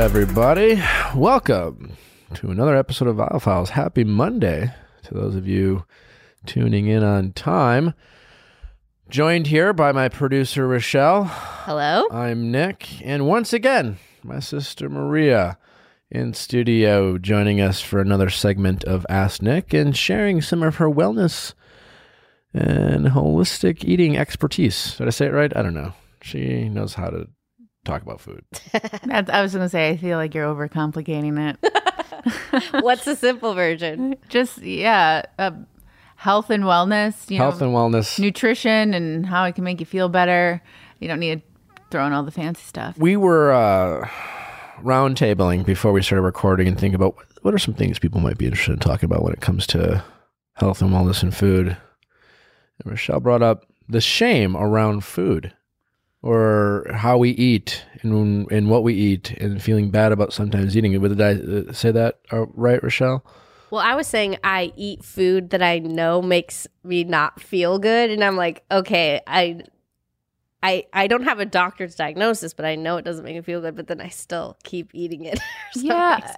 everybody. Welcome to another episode of Viall Files. Happy Monday to those of you tuning in on time. Joined here by my producer, Rochelle. Hello. I'm Nick. And once again, my sister, Maria, in studio, joining us for another segment of Ask Nick and sharing some of her wellness and holistic eating expertise. Did I say it right? I don't know. She knows how to talk about food. That's, I was going to say, I feel like you're overcomplicating it. What's the simple version? Just, yeah, uh, health and wellness, you Health know, and wellness. nutrition and how it can make you feel better. You don't need to throw in all the fancy stuff. we were uh, round tabling before we started recording and think about what, what are some things people might be interested in talking about when it comes to health and wellness and food. And Rochelle brought up the shame around food or how we eat and, and what we eat and feeling bad about sometimes eating it. Did I uh, say that uh, right, Rochelle? Well, I was saying I eat food that I know makes me not feel good, and I'm like, okay, I, I, I don't have a doctor's diagnosis, but I know it doesn't make me feel good. But then I still keep eating it. Yeah.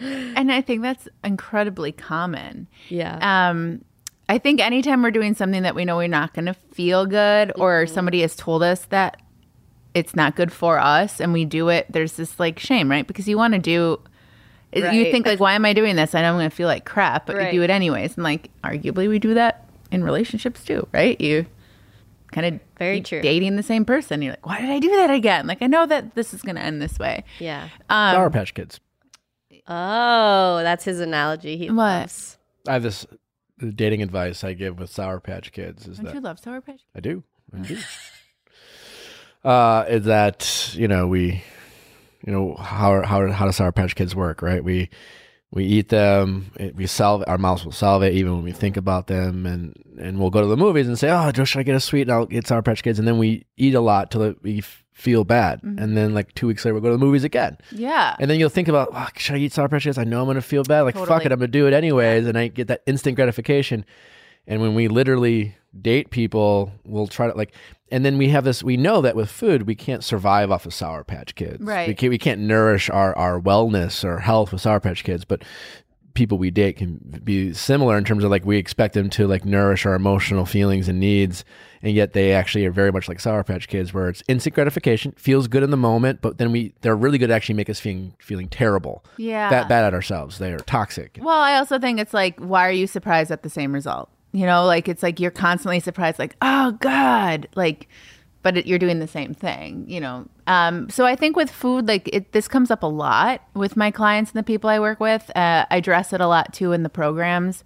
reason. and I think that's incredibly common. yeah, Um, I think anytime we're doing something that we know we're not going to feel good, or somebody has told us that it's not good for us, and we do it, there's this like shame, right? Because you want to do. You think like, why am I doing this? I know I'm going to feel like crap, but Right. you do it anyways. And like, arguably, we do that in relationships too, right? You kind of Very true. dating the same person. You're like, why did I do that again? Like, I know that this is going to end this way. yeah. Um, Sour Patch Kids. Oh, that's his analogy. He What? loves. I have this dating advice I give with Sour Patch Kids is don't that you love Sour Patch? I do. I do. uh, is that you know we, you know how how how does Sour Patch Kids work? Right, we we eat them. It, we salve our mouths will salivate even when we think about them, and and we'll go to the movies and say, oh, Joe, should I get a sweet? And I'll get Sour Patch Kids, and then we eat a lot till it, we feel bad, mm-hmm. and then like two weeks later we'll go to the movies again, Yeah. and then you'll think about, oh, should I eat Sour Patch Kids? I know I'm gonna feel bad. Like fuck it, I'm gonna do it anyways, and I get that instant gratification. And when we literally date people, we'll try to like, and then we have this. We know that with food, we can't survive off of Sour Patch Kids. Right. We can't. We can't nourish our our wellness or health with Sour Patch Kids, but people we date can be similar in terms of like we expect them to like nourish our emotional feelings and needs and yet they actually are very much like sour patch kids where it's instant gratification feels good in the moment but then we they're really good at actually make us feeling feeling terrible Yeah. that bad at ourselves they are toxic Well, I also think it's like, why are you surprised at the same result? You know, like it's like you're constantly surprised, like, oh God, like, but it, you're doing the same thing, you know. Um, so I think with food, like it, this comes up a lot with my clients and the people I work with. Uh, I address it a lot too in the programs.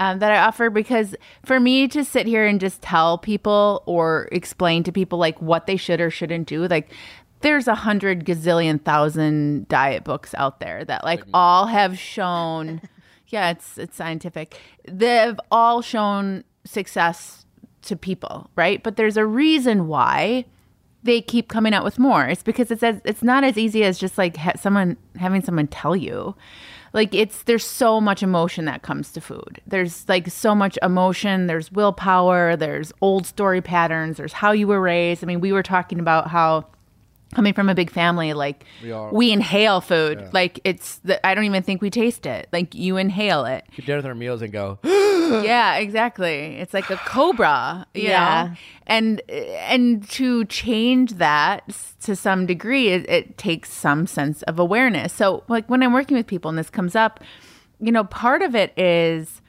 Um, that I offer because for me to sit here and just tell people or explain to people like what they should or shouldn't do, like there's a hundred gazillion thousand diet books out there that like all have shown yeah it's it's scientific they've all shown success to people right but there's a reason why they keep coming out with more. It's because it's as, it's not as easy as just like ha- someone having someone tell you. Like it's there's so much emotion that comes to food. There's like so much emotion. There's willpower. There's old story patterns. There's how you were raised. I mean we were talking about how coming from a big family like we, are- inhale food. Like it's the, i don't even think we taste it. Like you inhale it. Keep down with our meals and go yeah exactly. It's like a cobra Yeah. know? And and to change that to some degree it, it takes some sense of awareness. So like when i'm working with people and this comes up you know part of it is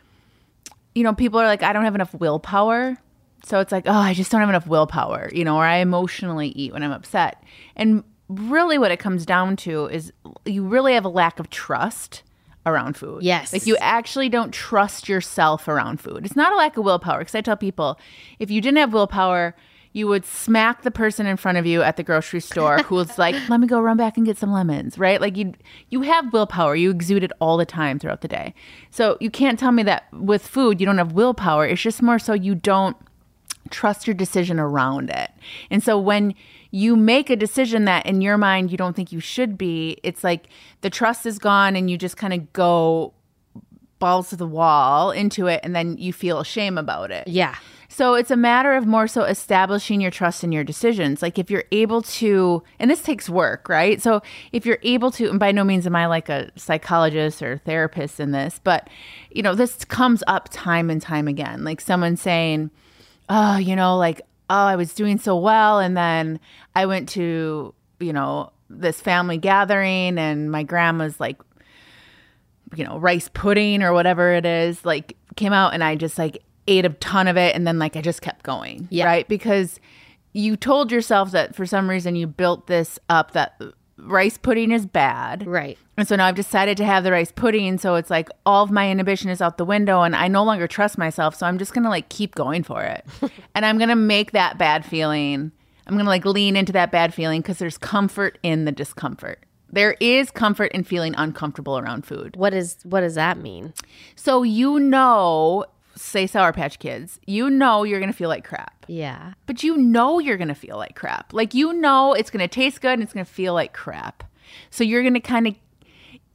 you know people are like i don't have enough willpower so it's like oh i just don't have enough willpower you know or i emotionally eat when i'm upset and really what it comes down to is you really have a lack of trust around food Yes. like you actually don't trust yourself around food it's not a lack of willpower because i tell people if you didn't have willpower you would smack the person in front of you at the grocery store who's like, "Let me go run back and get some lemons," right? Like you you have willpower. You exude it all the time throughout the day. So you can't tell me that with food you don't have willpower. It's just more so you don't trust your decision around it. And so when you make a decision that in your mind you don't think you should be, it's like the trust is gone and you just kind of go balls to the wall into it and then you feel shame about it. Yeah. So it's a matter of more so establishing your trust in your decisions. Like if you're able to, and this takes work, right? So if you're able to, and by no means am I like a psychologist or therapist in this, but you know, this comes up time and time again. Like someone saying, oh, you know, like, oh, I was doing so well. And then I went to, you know, this family gathering and my grandma's like, you know, rice pudding or whatever it is, like came out and I just like ate a ton of it and then like I just kept going. Yeah. Right. Because you told yourself that for some reason you built this up that rice pudding is bad. Right. And so now I've decided to have the rice pudding. So it's like all of my inhibition is out the window and I no longer trust myself. So I'm just going to like keep going for it. and I'm going to make that bad feeling. I'm going to like lean into that bad feeling because there's comfort in the discomfort. There is comfort in feeling uncomfortable around food. What is what does that mean? So you know, say Sour Patch Kids, you know you're going to feel like crap. Yeah. But you know you're going to feel like crap. Like you know it's going to taste good and it's going to feel like crap. So you're going to kind of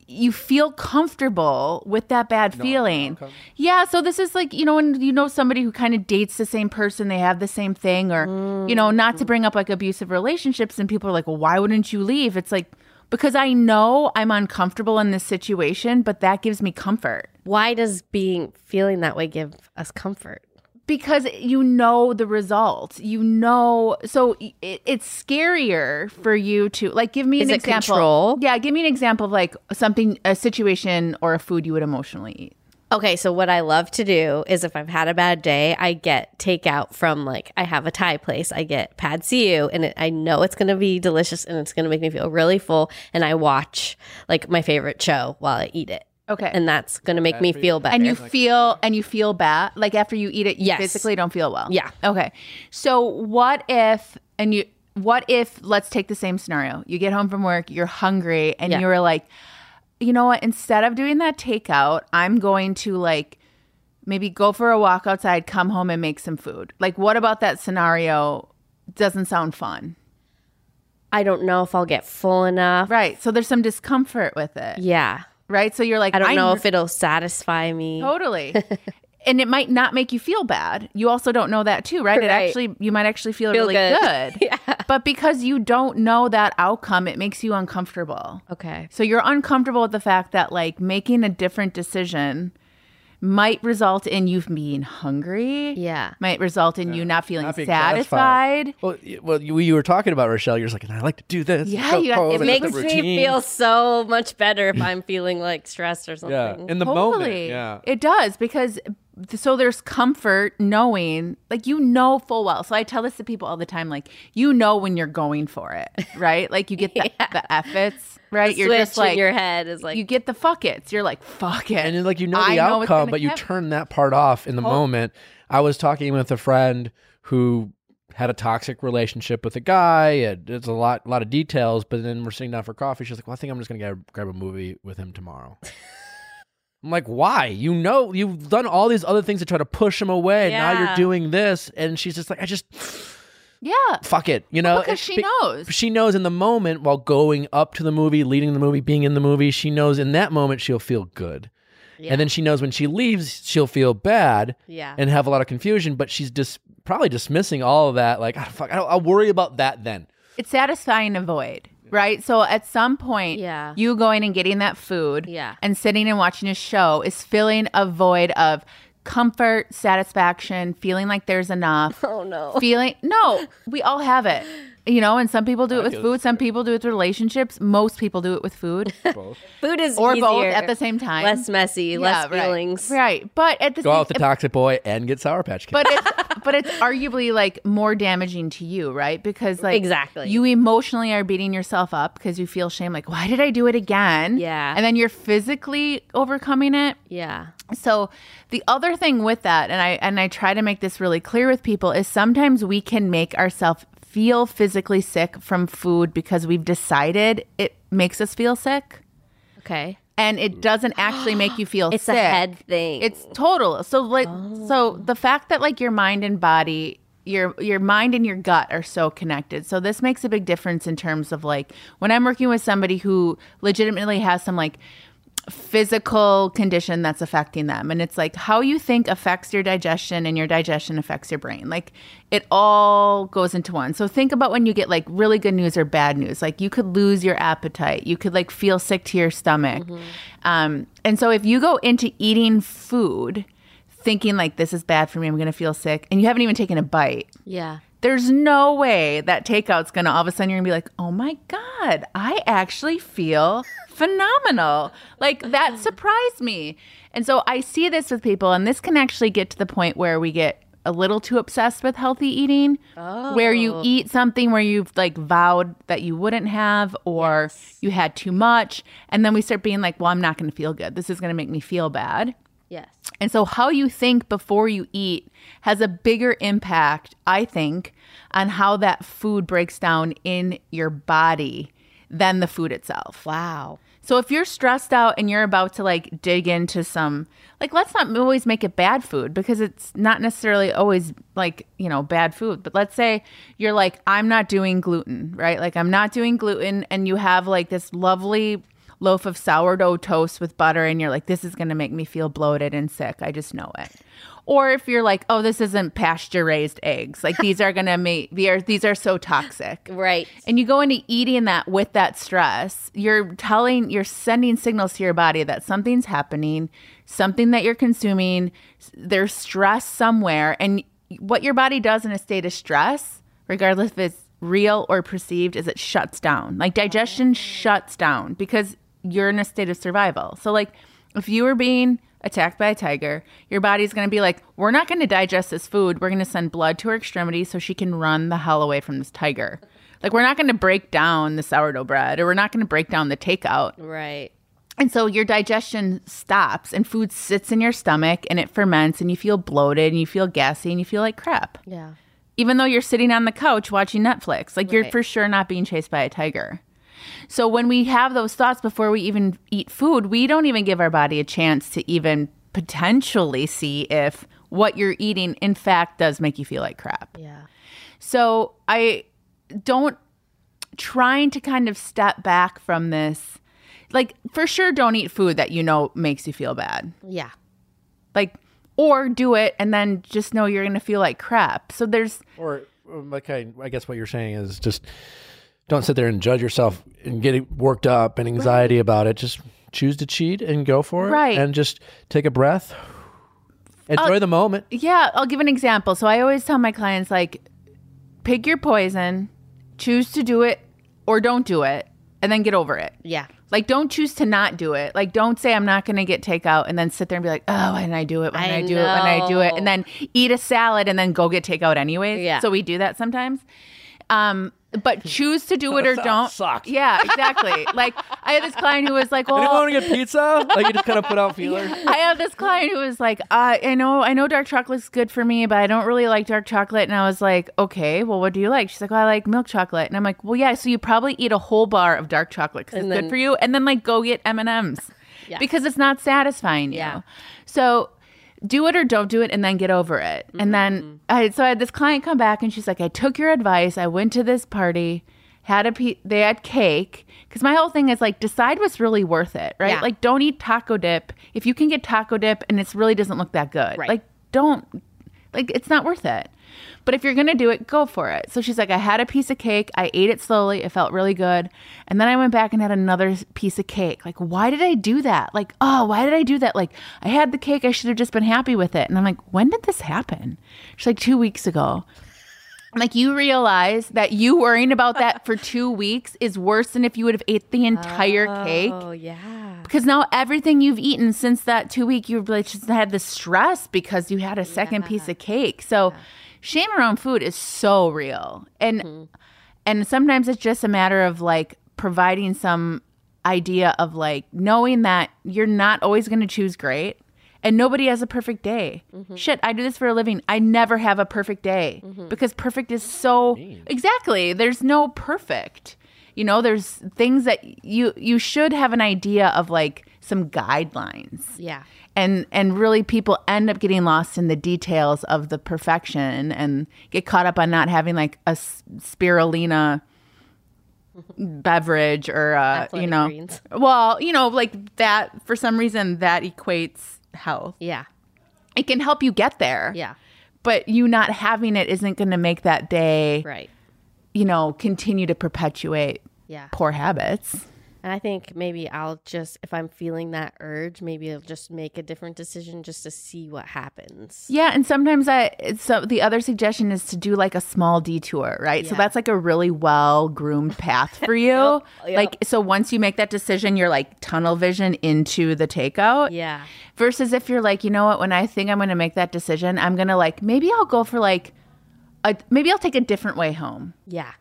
you feel comfortable with that bad feeling. Yeah, so this is like, you know, when you know somebody who kind of dates the same person, they have the same thing or you know, not to bring up like abusive relationships and people are like, "Well, why wouldn't you leave?" It's like because I know I'm uncomfortable in this situation, but that gives me comfort. Why does being feeling that way give us comfort? because you know the result you know so it, it's scarier for you to like give me Is an example control? yeah give me an example of like something a situation or a food you would emotionally eat Okay, so what I love to do is if I've had a bad day, I get takeout from like I have a Thai place. I get pad see and it, I know it's going to be delicious and it's going to make me feel really full. And I watch like my favorite show while I eat it, okay. And that's going to make me feel better. and you feel and you feel bad. Like after you eat it you Yes. physically don't feel well. Yeah. okay. So what if and you what if let's take the same scenario. You get home from work you're hungry and Yeah. you're like you know what? Instead of doing that takeout i'm going to like maybe go for a walk outside come home and make some food. Like what about that scenario doesn't sound fun? I don't know if I'll get full enough. right. So there's some discomfort with it. Yeah, right so you're like I don't know if it'll satisfy me. Totally. and it might not make you feel bad. You also don't know that too, right? It actually you might actually feel, Feel really good. good. Yeah. But because you don't know that outcome, it makes you uncomfortable. Okay. So you're uncomfortable with the fact that like making a different decision might result in you being hungry. Yeah. Might result in you not feeling Not being satisfied. Well, well, you, you were talking about Rochelle. You're just like, and I like to do this. Yeah, Go you got- it and It the makes me feel so much better if I'm feeling like stressed or something. Yeah, in the totally. moment. Yeah. It does because so there's comfort knowing like you know full well. So I tell this to people all the time like you know when you're going for it, right? Like you get the, the efforts, right? you're just like in your head is like you get the fuck it's. You're like fuck it. and then, like you know the know it's outcome, gonna but you happen. turn that part off in the moment. I was talking with a friend who had a toxic relationship with a guy. And it's a lot, a lot of details. But then we're sitting down for coffee. She's like, "Well, I think I'm just gonna grab, grab a movie with him tomorrow." I'm like, "Why? You know, you've done all these other things to try to push him away. Yeah. Now you're doing this." And she's just like, "I just." yeah. fuck it, you know, because she be- knows. She knows in the moment while going up to the movie, leading the movie, being in the movie, she knows in that moment she'll feel good. Yeah. And then she knows when she leaves, she'll feel bad yeah. and have a lot of confusion, but she's just probably dismissing all of that. Like, ah, fuck, I don't, I'll worry about that then. It's satisfying to void, right? So at some point, Yeah. you going and getting that food Yeah. and sitting and watching a show is filling a void of comfort, satisfaction, feeling like there's enough. oh no. feeling no, we all have it. You know, and some people do it with food, some people do it with relationships. Most people do it with food Food is or both at the same time. less messy, Yeah, less right. feelings. Right. But at the. Go same out the toxic boy and get Sour Patch Kids. but it's but it's arguably like more damaging to you, right? Because like Exactly. you emotionally are beating yourself up because you feel shame. Like, why did I do it again? Yeah. and then you're physically overcoming it. Yeah. So the other thing with that, and I and I try to make this really clear with people, is sometimes we can make ourselves feel physically sick from food because we've decided it makes us feel sick. Okay. And it doesn't actually make you feel It's sick. a head thing. It's total. So like so oh. the fact that like your mind and body your your mind and your gut are so connected. So this makes a big difference in terms of like when I'm working with somebody who legitimately has some like physical condition that's affecting them. And it's like how you think affects your digestion and your digestion affects your brain. Like it all goes into one. So think about when you get like really good news or bad news. Like you could lose your appetite. You could like feel sick to your stomach. Um, and so if you go into eating food thinking like this is bad for me, I'm going to feel sick, and you haven't even taken a bite, Yeah. There's no way that takeout's gonna all of a sudden you're gonna be like, oh my God, I actually feel phenomenal. Like that mm. surprised me. And so I see this with people, and this can actually get to the point where we get a little too obsessed with healthy eating, where you oh. eat something where you've like vowed that you wouldn't have, or you had too much, and then we start being like, well, I'm not gonna feel good. This is gonna make me feel bad. And so, how you think before you eat has a bigger impact, I think, on how that food breaks down in your body than the food itself. Wow. So, if you're stressed out and you're about to like dig into some, like, let's not always make it bad food because it's not necessarily always like, you know, bad food. But let's say you're like, I'm not doing gluten, right? Like, I'm not doing gluten, and you have like this lovely loaf of sourdough toast with butter and you're like this is going to make me feel bloated and sick. I just know it. Or if you're like oh this isn't pasture raised eggs. Like these are going to make these are, these are so toxic. Right. and you go into eating that with that stress you're telling you're sending signals to your body that something's happening something that you're consuming there's stress somewhere. And what your body does in a state of stress regardless if it's real or perceived is it shuts down. Like digestion shuts down because you're in a state of survival so like if you were being attacked by a tiger, your body's going to be like, we're not going to digest this food. We're going to send blood to her extremities so she can run the hell away from this tiger. Like, we're not going to break down the sourdough bread or we're not going to break down the takeout. Right. And so your digestion stops and food sits in your stomach and it ferments and you feel bloated and you feel gassy and you feel like crap. Yeah. Even though you're sitting on the couch watching Netflix, like you're for sure not being chased by a tiger. So when we have those thoughts before we even eat food, we don't even give our body a chance to even potentially see if what you're eating in fact does make you feel like crap. Yeah. So I don't trying to kind of step back from this. Like for sure don't eat food that you know makes you feel bad. Yeah. Like or do it and then just know you're going to feel like crap. So there's Or um, like I, I guess what you're saying is just don't sit there and judge yourself and get worked up and anxiety about it. Just choose to cheat and go for it. Right. And just take a breath. Enjoy the moment. Yeah, I'll give an example. So I always tell my clients like pick your poison, choose to do it or don't do it, and then get over it. Yeah. Like don't choose to not do it. Like don't say I'm not going to get takeout and then sit there and be like, "Oh, why didn't I do it? Why didn't I, I do it? When I do it?" And then eat a salad and then go get takeout anyways. Yeah. So we do that sometimes. Um but choose to do it or don't. sucks. Yeah, exactly. like I had this client who was like, "Well, Anyone want to get pizza? Like you just kind of put out feelers. I have this client who was like, uh, I know, I know dark chocolate's good for me, but I don't really like dark chocolate. And I was like, okay, well, what do you like? She's like, well, I like milk chocolate. And I'm like, well, yeah, so you probably eat a whole bar of dark chocolate because it's And good for you, and then like go get M and M's Yeah. because it's not satisfying you. Yeah. So do it or don't do it, and then get over it. And mm-hmm, then mm-hmm. I, so I had this client come back, and she's like, I took your advice. I went to this party. Had a pe- they had cake because my whole thing is like decide what's really worth it, right? Yeah. Like don't eat taco dip if you can get taco dip and it really doesn't look that good. Right. Like don't like it's not worth it. But if you're gonna do it, go for it. So she's like, I had a piece of cake, I ate it slowly, it felt really good, and then I went back and had another piece of cake. Like, why did I do that? Like, oh, why did I do that? Like, I had the cake, I should have just been happy with it. And I'm like, when did this happen? She's like, two weeks ago. I'm like, you realize that you worrying about that for two weeks is worse than if you would have ate the entire oh, cake Oh yeah. because now everything you've eaten since that two week you've like just had the stress because you had a second piece of cake so shame around food is so real and mm-hmm. and sometimes it's just a matter of like providing some idea of like knowing that you're not always going to choose great and nobody has a perfect day. Mm-hmm. Shit, I do this for a living. I never have a perfect day mm-hmm. because perfect is so Exactly. There's no perfect. You know, there's things that you you should have an idea of like some guidelines. Yeah. And and really people end up getting lost in the details of the perfection and get caught up on not having like a spirulina beverage or uh, you know, greens. well, you know, like that. For some reason, that equates health. Yeah. It can help you get there. Yeah. But you not having it isn't going to make that day, Right. you know, continue to perpetuate Yeah. poor habits. And I think maybe I'll just, if I'm feeling that urge, maybe I'll just make a different decision just to see what happens. Yeah, and sometimes I so the other suggestion is to do like a small detour, right? So that's like a really well groomed path for you. yep. Like so once you make that decision, you're like tunnel vision into the takeout. Yeah. Versus if you're like, you know what, when I think I'm going to make that decision, I'm going to like maybe I'll go for like a maybe I'll take a different way home. Yeah.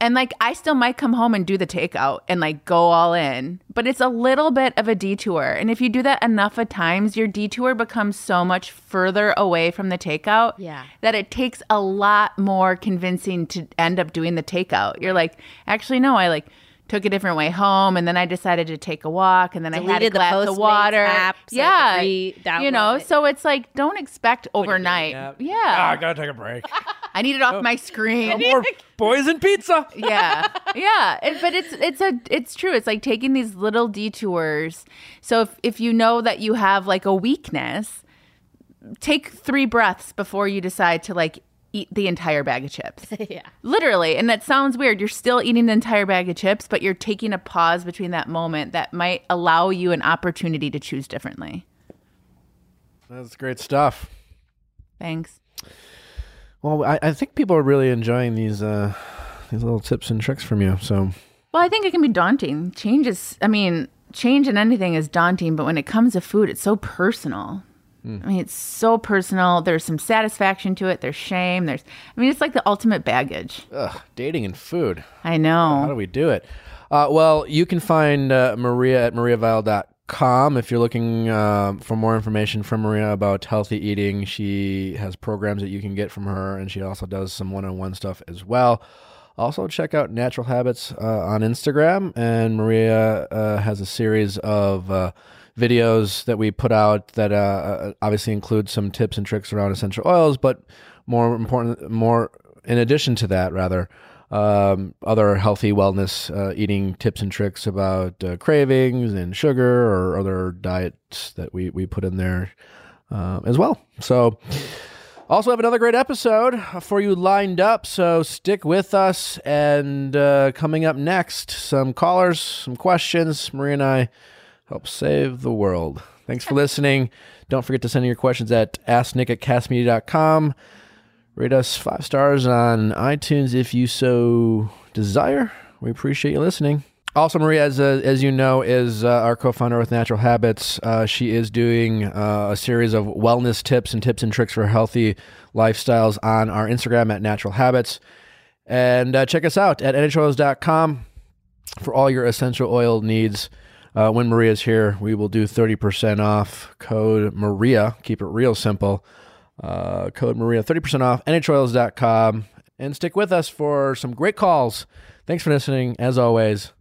And like I still might come home and do the takeout and like go all in, but it's a little bit of a detour. And if you do that enough of times, your detour becomes so much further away from the takeout Yeah. that it takes a lot more convincing to end up doing the takeout. You're like, actually no, I like took a different way home and then I decided to take a walk and then I had a Deleted the glass of water. app so yeah. could re-download you know, it. so it's like don't expect overnight. Ah, I gotta take a break. I need it off my screen. More boys and pizza. yeah yeah It- but it's it's a it's true it's like taking these little detours so if, if you know that you have like a weakness take three breaths before you decide to like eat the entire bag of chips yeah. literally and that sounds weird you're still eating the entire bag of chips but you're taking a pause between that moment that might allow you an opportunity to choose differently That's great stuff. thanks Well, I, I think people are really enjoying these uh, these little tips and tricks from you. So Well, I think it can be daunting. Change is, I mean, change in anything is daunting, but when it comes to food, it's so personal. I mean, it's so personal. There's some satisfaction to it. There's shame. There's, I mean, it's like the ultimate baggage. ugh, dating and food. I know. How do we do it? Uh, well, you can find uh, Maria at mariaviall.com if you're looking uh, for more information from Maria about healthy eating. She has programs that you can get from her, and she also does some one on one stuff as well. Also, check out Natural Habits uh, on Instagram, and Maria uh, has a series of uh, videos that we put out that uh, uh, obviously include some tips and tricks around essential oils, but more important, more in addition to that, rather, um, other healthy wellness uh, eating tips and tricks about uh, cravings and sugar or other diets that we, we put in there uh, as well. So, also have another great episode for you lined up. So stick with us. And uh, coming up next, some callers, some questions. Maria and I help save the world. Thanks for listening. Don't forget to send your questions at asknick at castmedia.com. Rate us five stars on iTunes if you so desire. We appreciate you listening. Also, Maria, as, uh, as you know, is uh, our co-founder with Natural Habits. Uh, she is doing uh, a series of wellness tips and tips and tricks for healthy lifestyles on our Instagram at Natural Habits. And uh, check us out at nhoils.com for all your essential oil needs. Uh, when Maria's here, we will do 30% off. Code Maria. Keep it real simple. Uh, code Maria, 30% off, nhoils.com. And stick with us for some great calls. Thanks for listening. As always,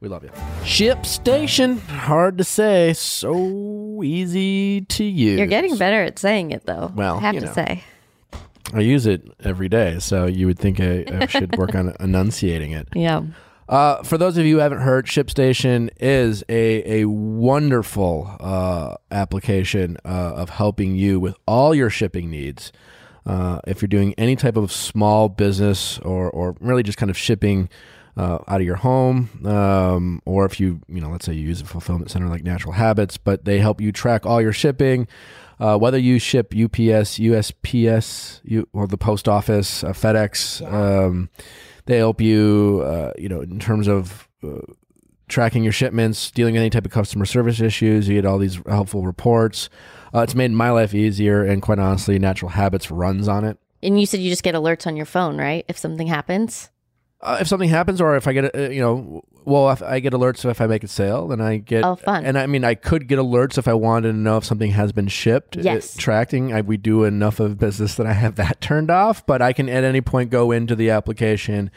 we love you. Ship station. Hard to say. So easy to use. You're getting better at saying it, though. Well, I have you to know. say. I use it every day, so you would think I, I should work on enunciating it. Yeah. Uh, for those of you who haven't heard, ShipStation is a a wonderful uh, application uh, of helping you with all your shipping needs. Uh, if you're doing any type of small business or or really just kind of shipping uh, out of your home, um, or if you you know let's say you use a fulfillment center like Natural Habits, but they help you track all your shipping. Uh, whether you ship UPS, USPS, you, or the post office, uh, FedEx, um, they help you, uh, you know, in terms of uh, tracking your shipments, dealing with any type of customer service issues. You get all these helpful reports. Uh, it's made my life easier, and quite honestly, Natural Habits runs on it. And you said you just get alerts on your phone, right? If something happens. Uh, if something happens, or if I get, a, uh, you know, well, if I get alerts if I make a sale, then I get. Oh, fun. And I mean, I could get alerts if I wanted to know if something has been shipped. Yes. It- tracking, I, we do enough of business that I have that turned off, but I can at any point go into the application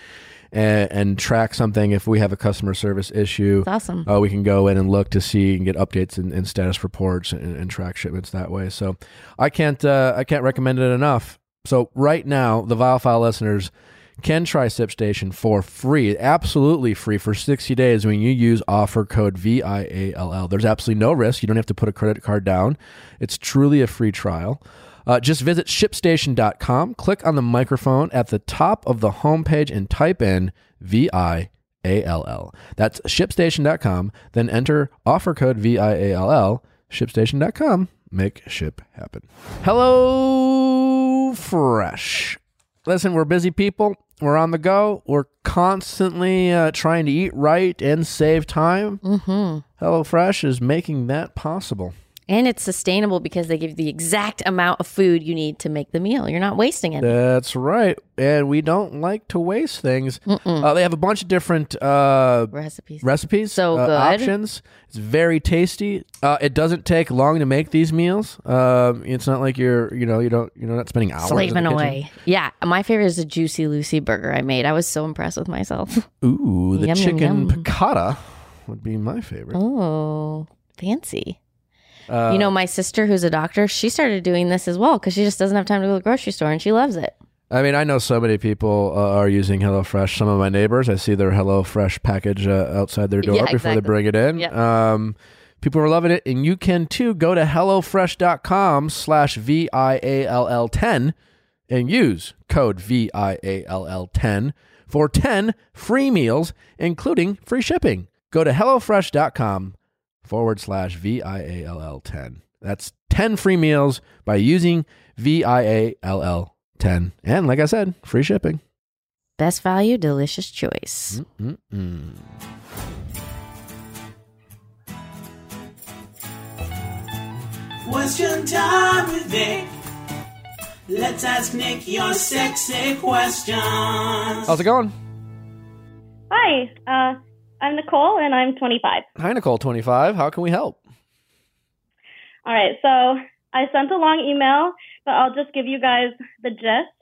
and, and track something if we have a customer service issue. It's awesome. Uh, we can go in and look to see and get updates and, and status reports and, and track shipments that way. So I can't uh, I can't recommend it enough. So right now, the Viall File listeners can try ShipStation for free, absolutely free for 60 days when you use offer code VIALL. There's absolutely no risk. You don't have to put a credit card down. It's truly a free trial. Uh, just visit shipstation.com, click on the microphone at the top of the homepage, and type in VIALL. That's shipstation.com. Then enter offer code VIALL, shipstation.com. Make ship happen. Hello, Fresh. Listen, we're busy people. We're on the go. We're constantly uh, trying to eat right and save time. Mm-hmm. HelloFresh is making that possible. And it's sustainable because they give you the exact amount of food you need to make the meal. You're not wasting it. That's right. And we don't like to waste things. Uh, they have a bunch of different uh, Recipes. recipes, So uh, good. options. It's very tasty. Uh, it doesn't take long to make these meals. Um, it's not like you're, you know, you don't, you're not spending hours in the Slaving kitchen. away. Yeah. My favorite is the Juicy Lucy burger I made. I was so impressed with myself. Ooh, the Yum, yum, chicken yum. piccata would be my favorite. Oh, fancy. Uh, you know, my sister, who's a doctor, she started doing this as well because she just doesn't have time to go to the grocery store and she loves it. I mean, I know so many people uh, are using HelloFresh. Some of my neighbors, I see their HelloFresh package uh, outside their door Yeah, before they bring it in. Yep. Um, people are loving it, and you can too. Go to hellofresh.com slash V-I-A-L-L 10 and use code V-I-A-L-L 10 for 10 free meals, including free shipping. Go to hellofresh.com forward slash V-I-A-L-L 10. That's 10 free meals by using V-I-A-L-L 10. And like I said, free shipping. Best value, delicious choice. Mm-mm. Question time with Vic. Let's ask Nick your sexy questions. How's it going? Hi, uh, I'm Nicole and I'm 25. Hi, Nicole, 25. How can we help? All right, so I sent a long email, but I'll just give you guys the gist.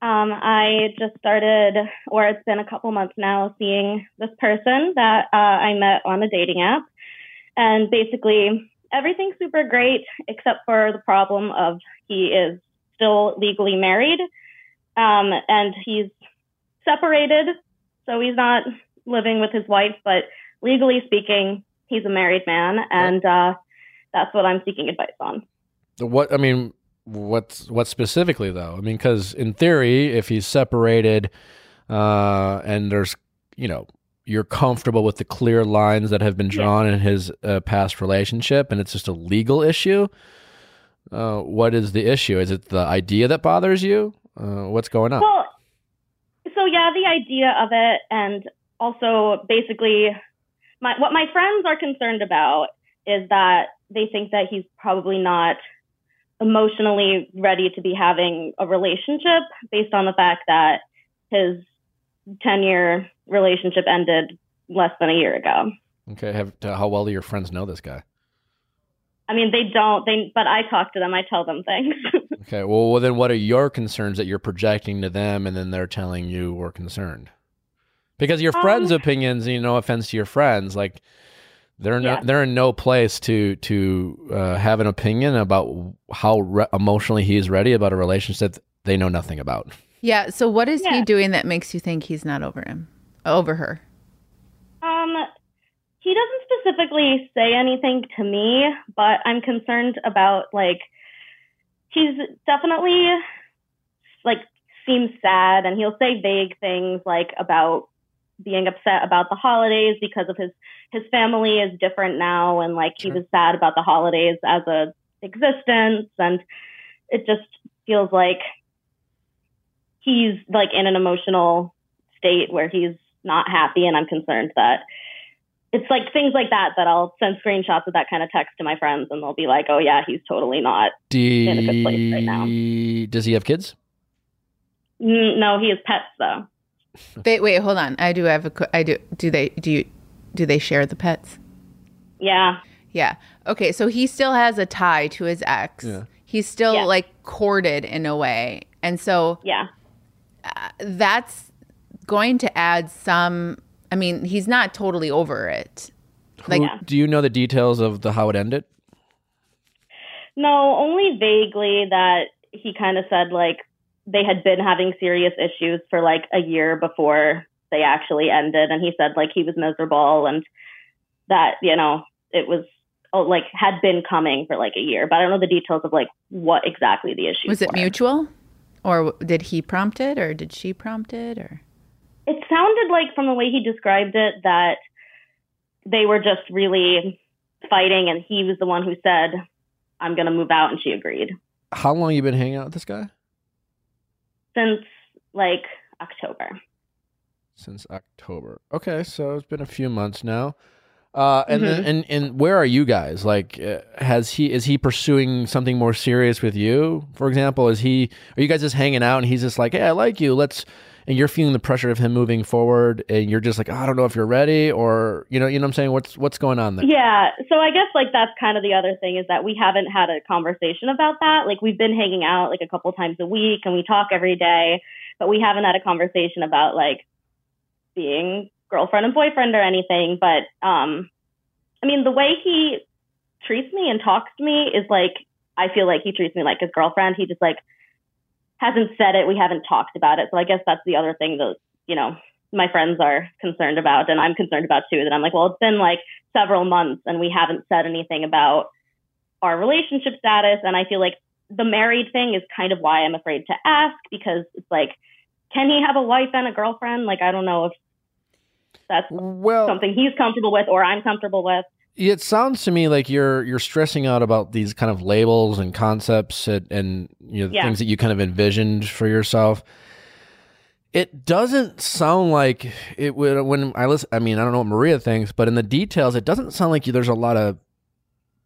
Um, I just started, or it's been a couple months now, seeing this person that uh, I met on a dating app. And basically, everything's super great except for the problem of he is still legally married um, and he's separated, so he's not living with his wife, but legally speaking, he's a married man, and uh, that's what I'm seeking advice on. What, I mean, what's, what specifically though? I mean, because in theory, if he's separated uh, and there's, you know, you're comfortable with the clear lines that have been drawn in his uh, past relationship and it's just a legal issue, uh, what is the issue? Is it the idea that bothers you? Uh, what's going on? Well, so yeah, the idea of it, and also basically, my what my friends are concerned about is that they think that he's probably not emotionally ready to be having a relationship based on the fact that his 10 year relationship ended less than a year ago. okay. Have, how well do your friends know this guy? I mean, they don't, they, but I talk to them, I tell them things. Okay. Well, well, then what are your concerns that you're projecting to them and then they're telling you we're concerned? Because your friends' Um, opinions, you know, no offense to your friends, like they're Yeah. not, they're in no place to to uh, have an opinion about how re- emotionally he's ready about a relationship they know nothing about. Yeah. So what is he doing that makes you think he's not over him, over her? Um, he doesn't specifically say anything to me, but I'm concerned about like he's definitely like seems sad and he'll say vague things like about being upset about the holidays because of his his family is different now and like he was sad about the holidays as a existence and it just feels like he's like in an emotional state where he's not happy and I'm concerned that it's like things like that that I'll send screenshots of that kind of text to my friends and they'll be like, "Oh yeah, he's totally not." Do In a good place right now. Does he have kids? Mm, No, he has pets though. Wait, wait, hold on. I do have a. I do. Do they? Do you? Do they share the pets? Yeah. Yeah. Okay. So he still has a tie to his ex. Yeah. He's still Yeah. like courted in a way, and so Yeah. Uh, that's going to add some. I mean, he's not totally over it. Like, Who- Do you know the details of the how it ended? No, only vaguely that he kind of said like they had been having serious issues for like a year before they actually ended. And he said like he was miserable and that, you know, it was oh, like had been coming for like a year. But I don't know the details of like what exactly the issue Was it were. mutual? Or did he prompt it or did she prompt it or It sounded like from the way he described it that they were just really fighting and he was the one who said, I'm going to move out. And she agreed How long you been hanging out with this guy? Since like October. Since October. Okay, so it's been a few months now. Uh, and then, Mhm. and and where are you guys? Like, uh, has he is he pursuing something more serious with you? For example, is he are you guys just hanging out and he's just like, hey, I like you, let's, and you're feeling the pressure of him moving forward, and you're just like, I don't know if you're ready, or you know, you know what I'm saying? What's what's going on there? Yeah. So I guess like that's kind of the other thing is that we haven't had a conversation about that. Like we've been hanging out like a couple times a week and we talk every day, but we haven't had a conversation about like being girlfriend and boyfriend or anything. But um I mean the way he treats me and talks to me is like I feel like he treats me like his girlfriend. He just like hasn't said it. We haven't talked about it. So I guess that's the other thing that, you know, my friends are concerned about and I'm concerned about too. That I'm like, well, it's been like several months and we haven't said anything about our relationship status. And I feel like the married thing is kind of why I'm afraid to ask because it's like, can he have a wife and a girlfriend? Like, I don't know if that's Well, something he's comfortable with or I'm comfortable with. It sounds to me like you're you're stressing out about these kind of labels and concepts and, and you know Yeah. things that you kind of envisioned for yourself. It doesn't sound like it would when I listen. I mean, I don't know what Maria thinks, but in the details, it doesn't sound like you, there's a lot of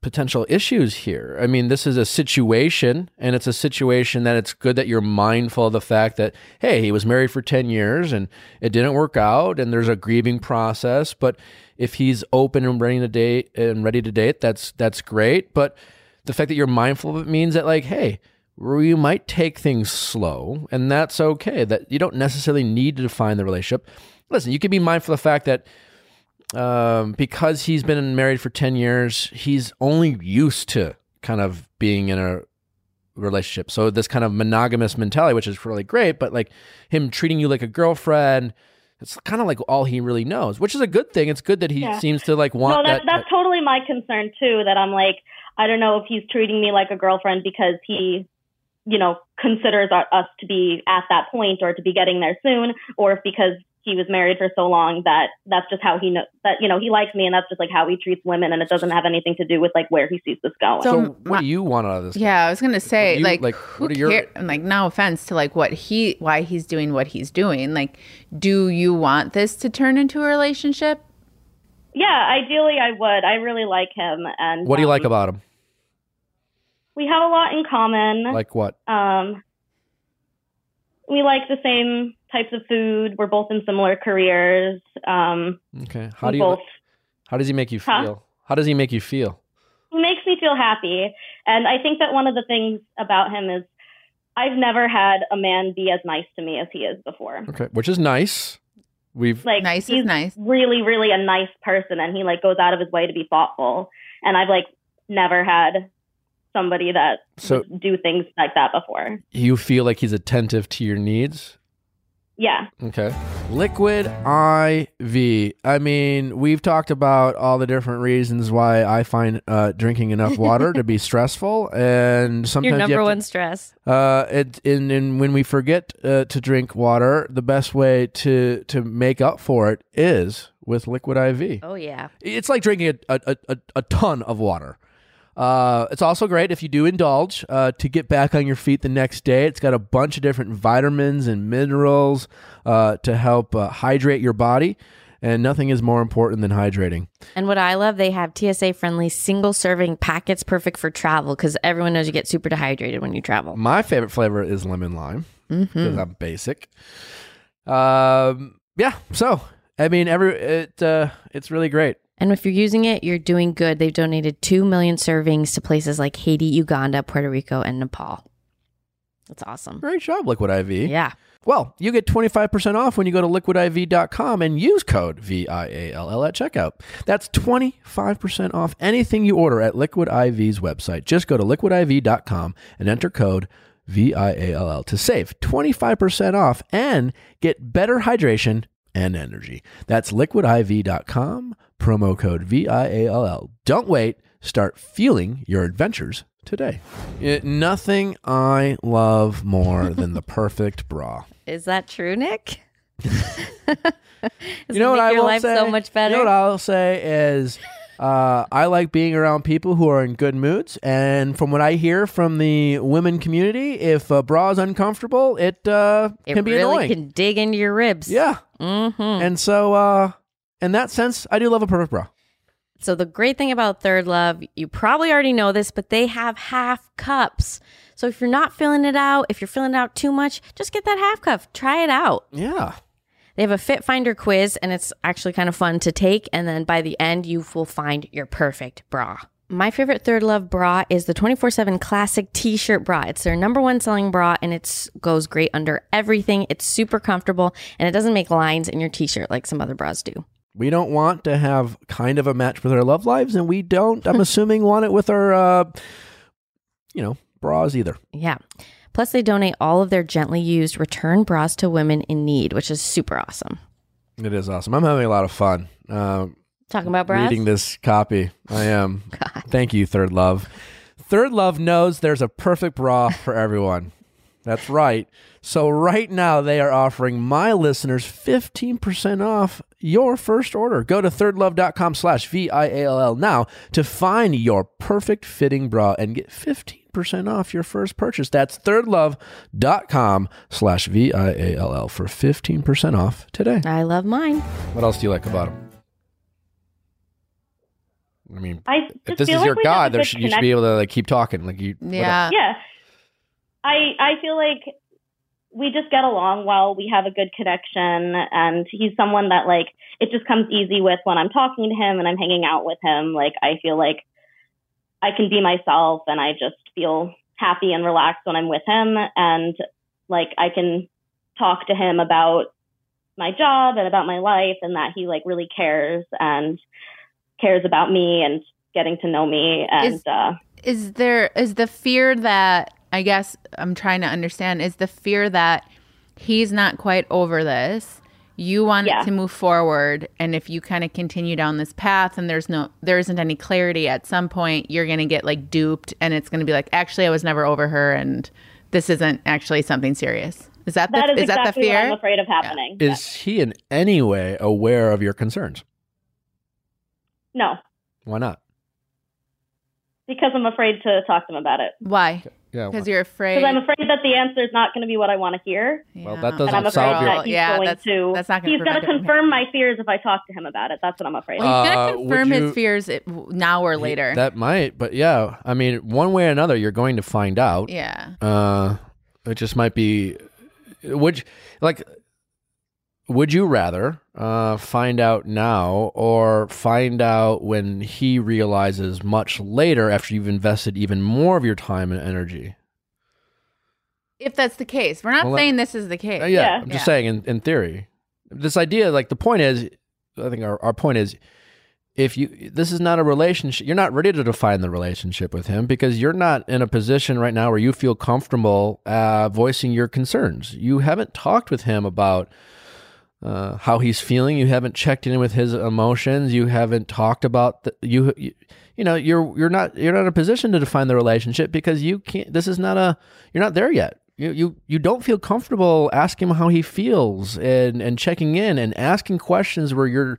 potential issues here. I mean, this is a situation, and it's a situation that it's good that you're mindful of the fact that hey, he was married for ten years and it didn't work out, and there's a grieving process. But if he's open and ready to date and ready to date, that's that's great. But the fact that you're mindful of it means that like, hey, you might take things slow, and that's okay. That you don't necessarily need to define the relationship. Listen, you can be mindful of the fact that um, because he's been married for 10 years, he's only used to kind of being in a relationship. So this kind of monogamous mentality, which is really great, but like him treating you like a girlfriend, it's kind of like all he really knows, which is a good thing. It's good that he Yeah. seems to like want no, that, that. that's totally my concern too. That I'm like, I don't know if he's treating me like a girlfriend because he, you know, considers our, us to be at that point or to be getting there soon, or if because he was married for so long that that's just how he knows that you know he likes me and that's just like how he treats women and it doesn't have anything to do with like where he sees this going. so, So what do you want out of this? Yeah, I was gonna say, you- like, like, who what are your- care- Like, no offense to like what he, why he's doing what he's doing. Like, do you want this to turn into a relationship? yeah, ideally I would. I really like him and What do you like um, about him? We have a lot in common. Like what? Um, we like the same types of food. We're both in similar careers. Um, Okay. How do you? both How does he make you Huh? feel? How does he make you feel? he makes me feel happy. And I think that one of the things about him is I've never had a man be as nice to me as he is before. Okay, which is nice. We've Like Nice is he's nice. really, really a nice person and he like goes out of his way to be thoughtful. And I've like never had somebody that So- would do things like that before. you feel like he's attentive to your needs. Yeah. Okay. Liquid IV. I mean, we've talked about all the different reasons why I find uh, drinking enough water to be stressful, and sometimes Your you number have to- one stress. Uh, it, and, and when we forget uh, to drink water, the best way to to make up for it is with liquid IV. Oh yeah. It's like drinking a, a, a, a ton of water. Uh, it's also great if you do indulge uh, to get back on your feet the next day. It's got a bunch of different vitamins and minerals uh, to help uh, hydrate your body, and nothing is more important than hydrating. And what I love, they have TSA friendly single serving packets perfect for travel because everyone knows you get super dehydrated when you travel. My favorite flavor is lemon lime because Mhm. I'm basic. Um, yeah, so I mean, every it uh, it's really great. And if you're using it, you're doing good. They've donated 2 million servings to places like Haiti, Uganda, Puerto Rico, and Nepal. That's awesome. Great job, Liquid IV. Yeah. Well, you get 25% off when you go to liquidiv.com and use code VIALL at checkout. That's 25% off anything you order at Liquid IV's website. Just go to liquidiv.com and enter code V-I-A-L-L to save 25% off and get better hydration and energy. That's liquidiv.com, promo code V-I-A-L-L. Don't wait. Start feeling your adventures today. It- nothing I love more than the perfect bra. Is that true, Nick? you know what I your will say? so much better? You know what I'll say is, uh, I like being around people who are in good moods, and from what I hear from the women community, if a bra is uncomfortable, it uh, It can be really annoying. can dig into your ribs. Yeah, hmm and so uh, in that sense, I do love a perfect bra. So the great thing about Third Love, you probably already know this, but they have half cups. So if you're not filling it out, if you're filling it out too much, just get that half cup. Try it out. Yeah, They have a Fit Finder quiz, and it's actually kind of fun to take. And then by the end, you will find your perfect bra. My favorite Third Love bra is the 24 7 Classic T shirt bra. It's their number one selling bra, and it goes great under everything. It's super comfortable, and it doesn't make lines in your t shirt like some other bras do. We don't want to have kind of a match with our love lives, and we don't. I'm assuming want it with our, uh, you know, bras either. Yeah. Plus, they donate all of their gently used return bras to women in need, which is super awesome. It is awesome. I'm having a lot of fun. Uh, Talking about bras? reading this copy. I am. Thank you, Third Love. Third Love knows there's a perfect bra for everyone. That's right. So right now they are offering my listeners 15% off your first order. Go to thirdlove.com slash V-I-A-L-L now to find your perfect fitting bra and get 15% off your first purchase. That's thirdlove.com slash V-I-A-L-L for 15% off today. I love mine. What else do you like about them? I mean, I if this is like your we have a god, there should, you should be able to like keep talking. Like you, Yeah. yeah i i feel like we just get along well. We have a good connection and he's someone that like it just comes easy with when i'm talking to him and i'm hanging out with him. Like i feel like i can be myself and i just feel happy and relaxed when i'm with him. And like i can talk to him about my job and about my life and that he like really cares and cares about me and getting to know me. And Is- uh is there is the fear that I guess I'm trying to understand is the fear that he's not quite over this. You want Yeah. it to move forward and if you kind of continue down this path and there's no there isn't any clarity at some point you're going to get like duped and it's going to be like actually I was never over her and this isn't actually something serious. Is that the that is, is that the exactly what fear? i'm afraid of happening Yeah. Is he in any way aware of your concerns? no Why not? because I'm afraid to talk to him about it. Why? Yeah. Because you're afraid. Because I'm afraid that the answer is not going to be what I want to hear, Well, that doesn't and I'm afraid solve your- that he's Yeah, going that's- to. that's not gonna he's going to prevent it from confirm my fears if I talk to him about it. That's what I'm afraid. Well, of. he's Uh, gonna confirm you- his fears now or later. That might, but yeah. I mean, one way or another, you're going to find out. yeah. Uh, it just might be. Would like? Would you rather uh, find out now or find out when he realizes much later after you've invested even more of your time and energy? If that's the case, we're not Well, that- saying this is the case. Uh, yeah, Yeah. I'm just Yeah. saying in, in theory. This idea, like the point is, I think our, our point is if you this is not a relationship you're not ready to define the relationship with him because you're not in a position right now where you feel comfortable uh, voicing your concerns you haven't talked with him about uh, how he's feeling you haven't checked in with his emotions you haven't talked about the, you, you you know you're you're not you're not in a position to define the relationship because you can't this is not a you're not there yet you you you don't feel comfortable asking him how he feels and and checking in and asking questions where you're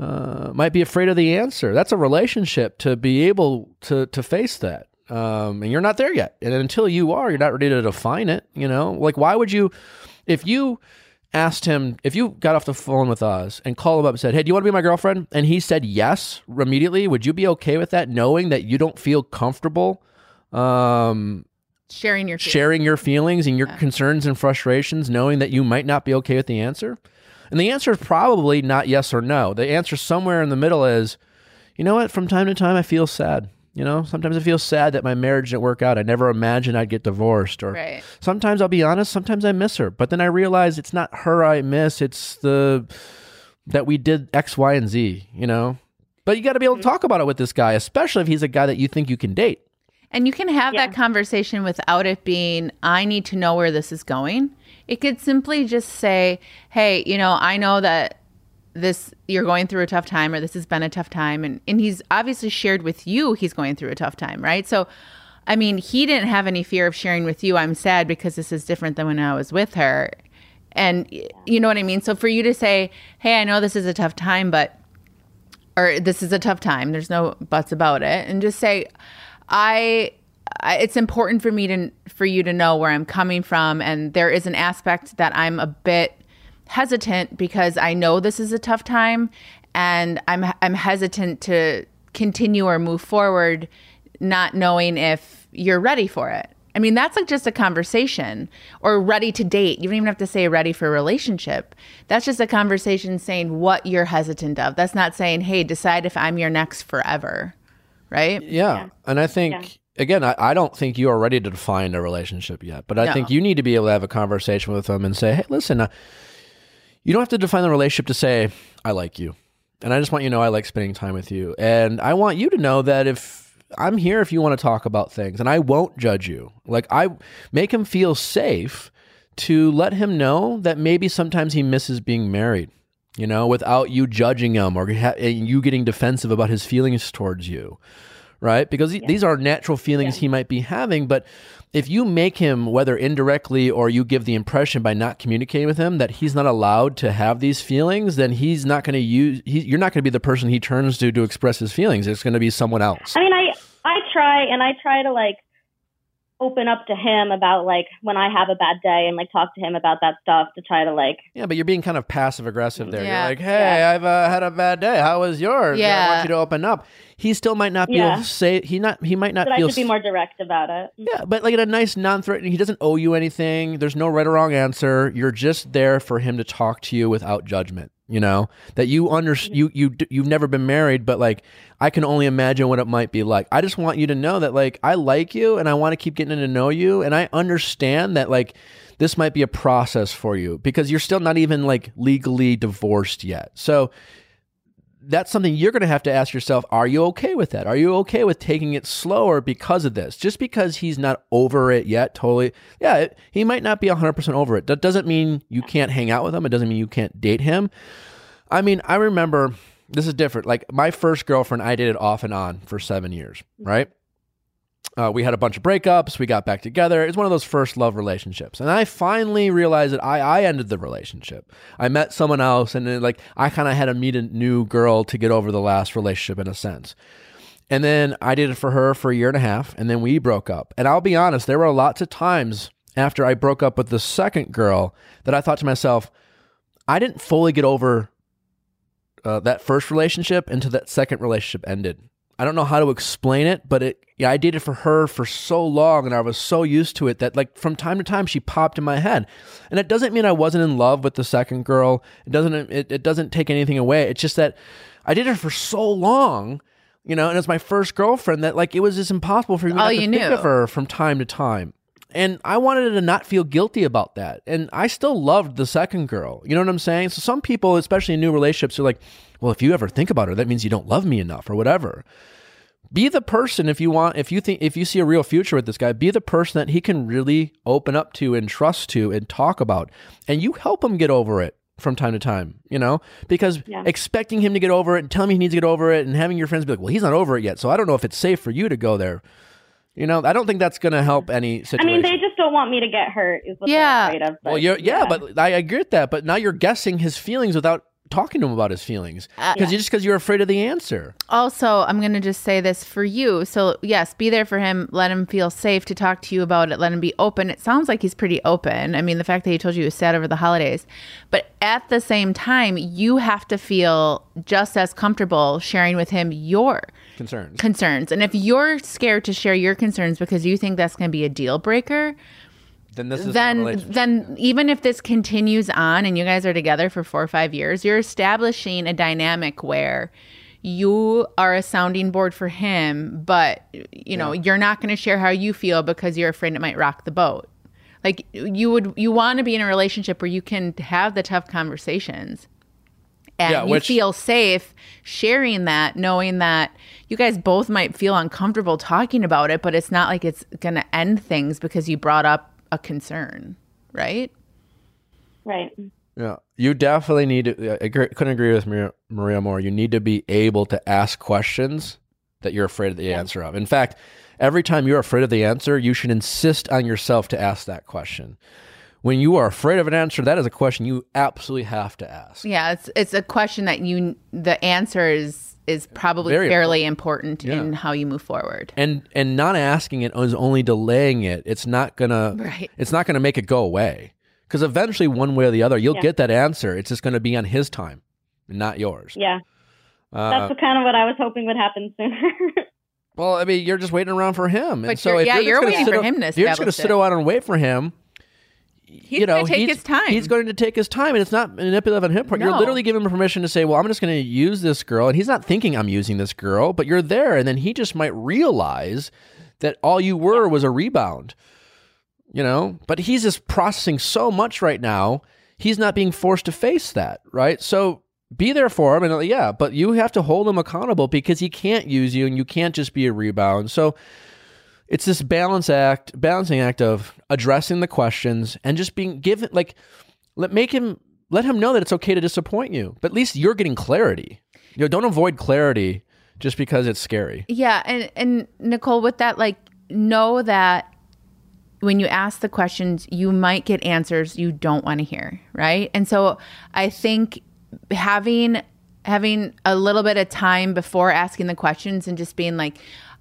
uh, might be afraid of the answer. That's a relationship to be able to to face that. Um, and you're not there yet. And until you are, you're not ready to define it. You know, like why would you, if you asked him, if you got off the phone with us and called him up and said, "Hey, do you want to be my girlfriend?" and he said yes immediately, would you be okay with that, knowing that you don't feel comfortable? Um, Sharing your fears. sharing your feelings and your concerns and frustrations, knowing that you might not be okay with the answer? And the answer is probably not yes or no. The answer somewhere in the middle is, you know what? From time to time, I feel sad. You know, sometimes I feel sad that my marriage didn't work out. I never imagined I'd get divorced. Or Right. sometimes I'll be honest, sometimes I miss her. But then I realize it's not her I miss, it's the that we did X, Y, and Z, you know? But you got to be able to mm-hmm. talk about it with this guy, especially if he's a guy that you think you can date. And you can have Yeah. that conversation without it being, I need to know where this is going. It could simply just say, hey, you know, I know that this you're going through a tough time or this has been a tough time and and he's obviously shared with you he's going through a tough time right? So i mean he didn't have any fear of sharing with you i'm sad because this is different than when i was with her. And you know what i mean? So for you to say hey i know this is a tough time but or this is a tough time there's no buts about it and just say i it's important for me to for you to know where i'm coming from and there is an aspect that i'm a bit hesitant because i know this is a tough time and i'm i'm hesitant to continue or move forward not knowing if you're ready for it. I mean that's like just a conversation or ready to date. You don't even have to say ready for a relationship. That's just a conversation saying what you're hesitant of. That's not saying hey decide if i'm your next forever right? Yeah. And I think, again, I, I don't think you are ready to define a relationship yet, but I No. think you need to be able to have a conversation with them and say, hey, listen, uh, you don't have to define the relationship to say, I like you. And I just want you to know I like spending time with you. And I want you to know that if I'm here if you want to talk about things and I won't judge you. Like I make him feel safe to let him know that maybe sometimes he misses being married, you know, without you judging him or you getting defensive about his feelings towards you right? Because th- these are natural feelings he might be having. But if you make him, whether indirectly or you give the impression by not communicating with him that he's not allowed to have these feelings, then he's not going to use. He, you're not going to be the person he turns to to express his feelings. It's going to be someone else. I mean, I I try and I try to like open up to him about like when I have a bad day and like talk to him about that stuff to try to like Yeah, but you're being kind of passive aggressive there. Yeah. You're like, "Hey, I've uh, had a bad day. How was yours? I want you to open up." He still might not be Yeah. able to say. He not. He might not I feel. should be more direct about it. Mm. Yeah, but like in a nice, non-threatening. He doesn't owe you anything. There's no right or wrong answer. You're just there for him to talk to you without judgment. You know that you under mm. you you you've never been married, but like I can only imagine what it might be like. I just want you to know that like I like you and I want to keep getting to know you, and I understand that like this might be a process for you because you're still not even like legally divorced yet. So that's something you're going to have to ask yourself are you okay with that? Are you okay with taking it slower because of this? Just because he's not over it yet totally yeah it, he might not be 100% over it. That doesn't mean you can't hang out with him. It doesn't mean you can't date him. I mean i remember this is different. Like my first girlfriend i dated off and on for seven years right uh, we had a bunch of breakups. We got back together. It's one of those first love relationships, and I finally realized that I I ended the relationship. I met someone else, and then, like I kind of had to meet a new girl to get over the last relationship in a sense. And then I did it for her for a year and a half, and then we broke up. And I'll be honest, there were lots of times after I broke up with the second girl that I thought to myself, I didn't fully get over uh, that first relationship until that second relationship ended. I don't know how to explain it, but it yeah, I did it for her for so long and I was so used to it that like from time to time she popped in my head. And it doesn't mean I wasn't in love with the second girl. It doesn't it, it doesn't take anything away. It's just that I did it for so long, you know, and it's my first girlfriend that like it was just impossible for me All not you to think knew. of her from time to time. And I wanted to not feel guilty about that. And I still loved the second girl. You know what I'm saying? So some people, especially in new relationships, are like, well, if you ever think about her, that means you don't love me enough or whatever. Be the person if you want, if you think, if you see a real future with this guy, be the person that he can really open up to and trust to and talk about. And you help him get over it from time to time, you know? Because Yeah. expecting him to get over it and telling him he needs to get over it and having your friends be like, well, he's not over it yet. So I don't know if it's safe for you to go there. You know, I don't think that's going to help any situation. I mean, they just don't want me to get hurt. Is what Yeah. they're afraid of. Well, you're, yeah, but I agree with that. But now you're guessing his feelings without talking to him about his feelings. Uh, because you just because you're afraid of the answer. also i'm going to just say this for you. So yes be there for him. Let him feel safe to talk to you about it. Let him be open. It sounds like he's pretty open. I mean the fact that he told you he was sad over the holidays. But at the same time you have to feel just as comfortable sharing with him your Concerns. concerns. And if you're scared to share your concerns because you think that's going to be a deal breaker then this is then then even if this continues on and you guys are together for four or five years you're establishing a dynamic where you are a sounding board for him but you know you're not going to share how you feel because you're afraid it might rock the boat. Like you would you want to be in a relationship where you can have the tough conversations. And Yeah, you which- feel safe sharing that, knowing that you guys both might feel uncomfortable talking about it, but it's not like it's going to end things because you brought up a concern, right? Right. Yeah, you definitely need to. I couldn't agree with Maria, Maria more. You need to be able to ask questions that you're afraid of the answer of. In fact, every time you're afraid of the answer, you should insist on yourself to ask that question. When you are afraid of an answer, that is a question you absolutely have to ask. Yeah, it's it's a question that you the answer is is probably Very fairly important Yeah. in how you move forward. And and not asking it is only delaying it. It's not gonna. Right. It's not gonna make it go away. Because eventually, one way or the other, you'll Yeah. get that answer. It's just gonna be on his time, not yours. Yeah. Uh, That's what kind of what I was hoping would happen sooner. Well, I mean, you're just waiting around for him. But and so you're- if yeah, you're, you're gonna waiting for o- him to You're just going to sit around and wait for him. He's you know, take he's, his time. He's going to take his time, and it's not manipulative on his part. You're literally giving him permission to say, "Well, I'm just going to use this girl," and he's not thinking I'm using this girl, but you're there, and then he just might realize that all you were was a rebound. You know, but he's just processing so much right now. He's not being forced to face that, right? So be there for him, and uh, yeah, but you have to hold him accountable because he can't use you, and you can't just be a rebound. So it's this balance act balancing act of addressing the questions and just being given like let make him let him know that it's okay to disappoint you but at least you're getting clarity you know don't avoid clarity just because it's scary Yeah, and and Nicole, with that, like, know that when you ask the questions, you might get answers you don't want to hear, right? And so, I think having having a little bit of time before asking the questions and just being like,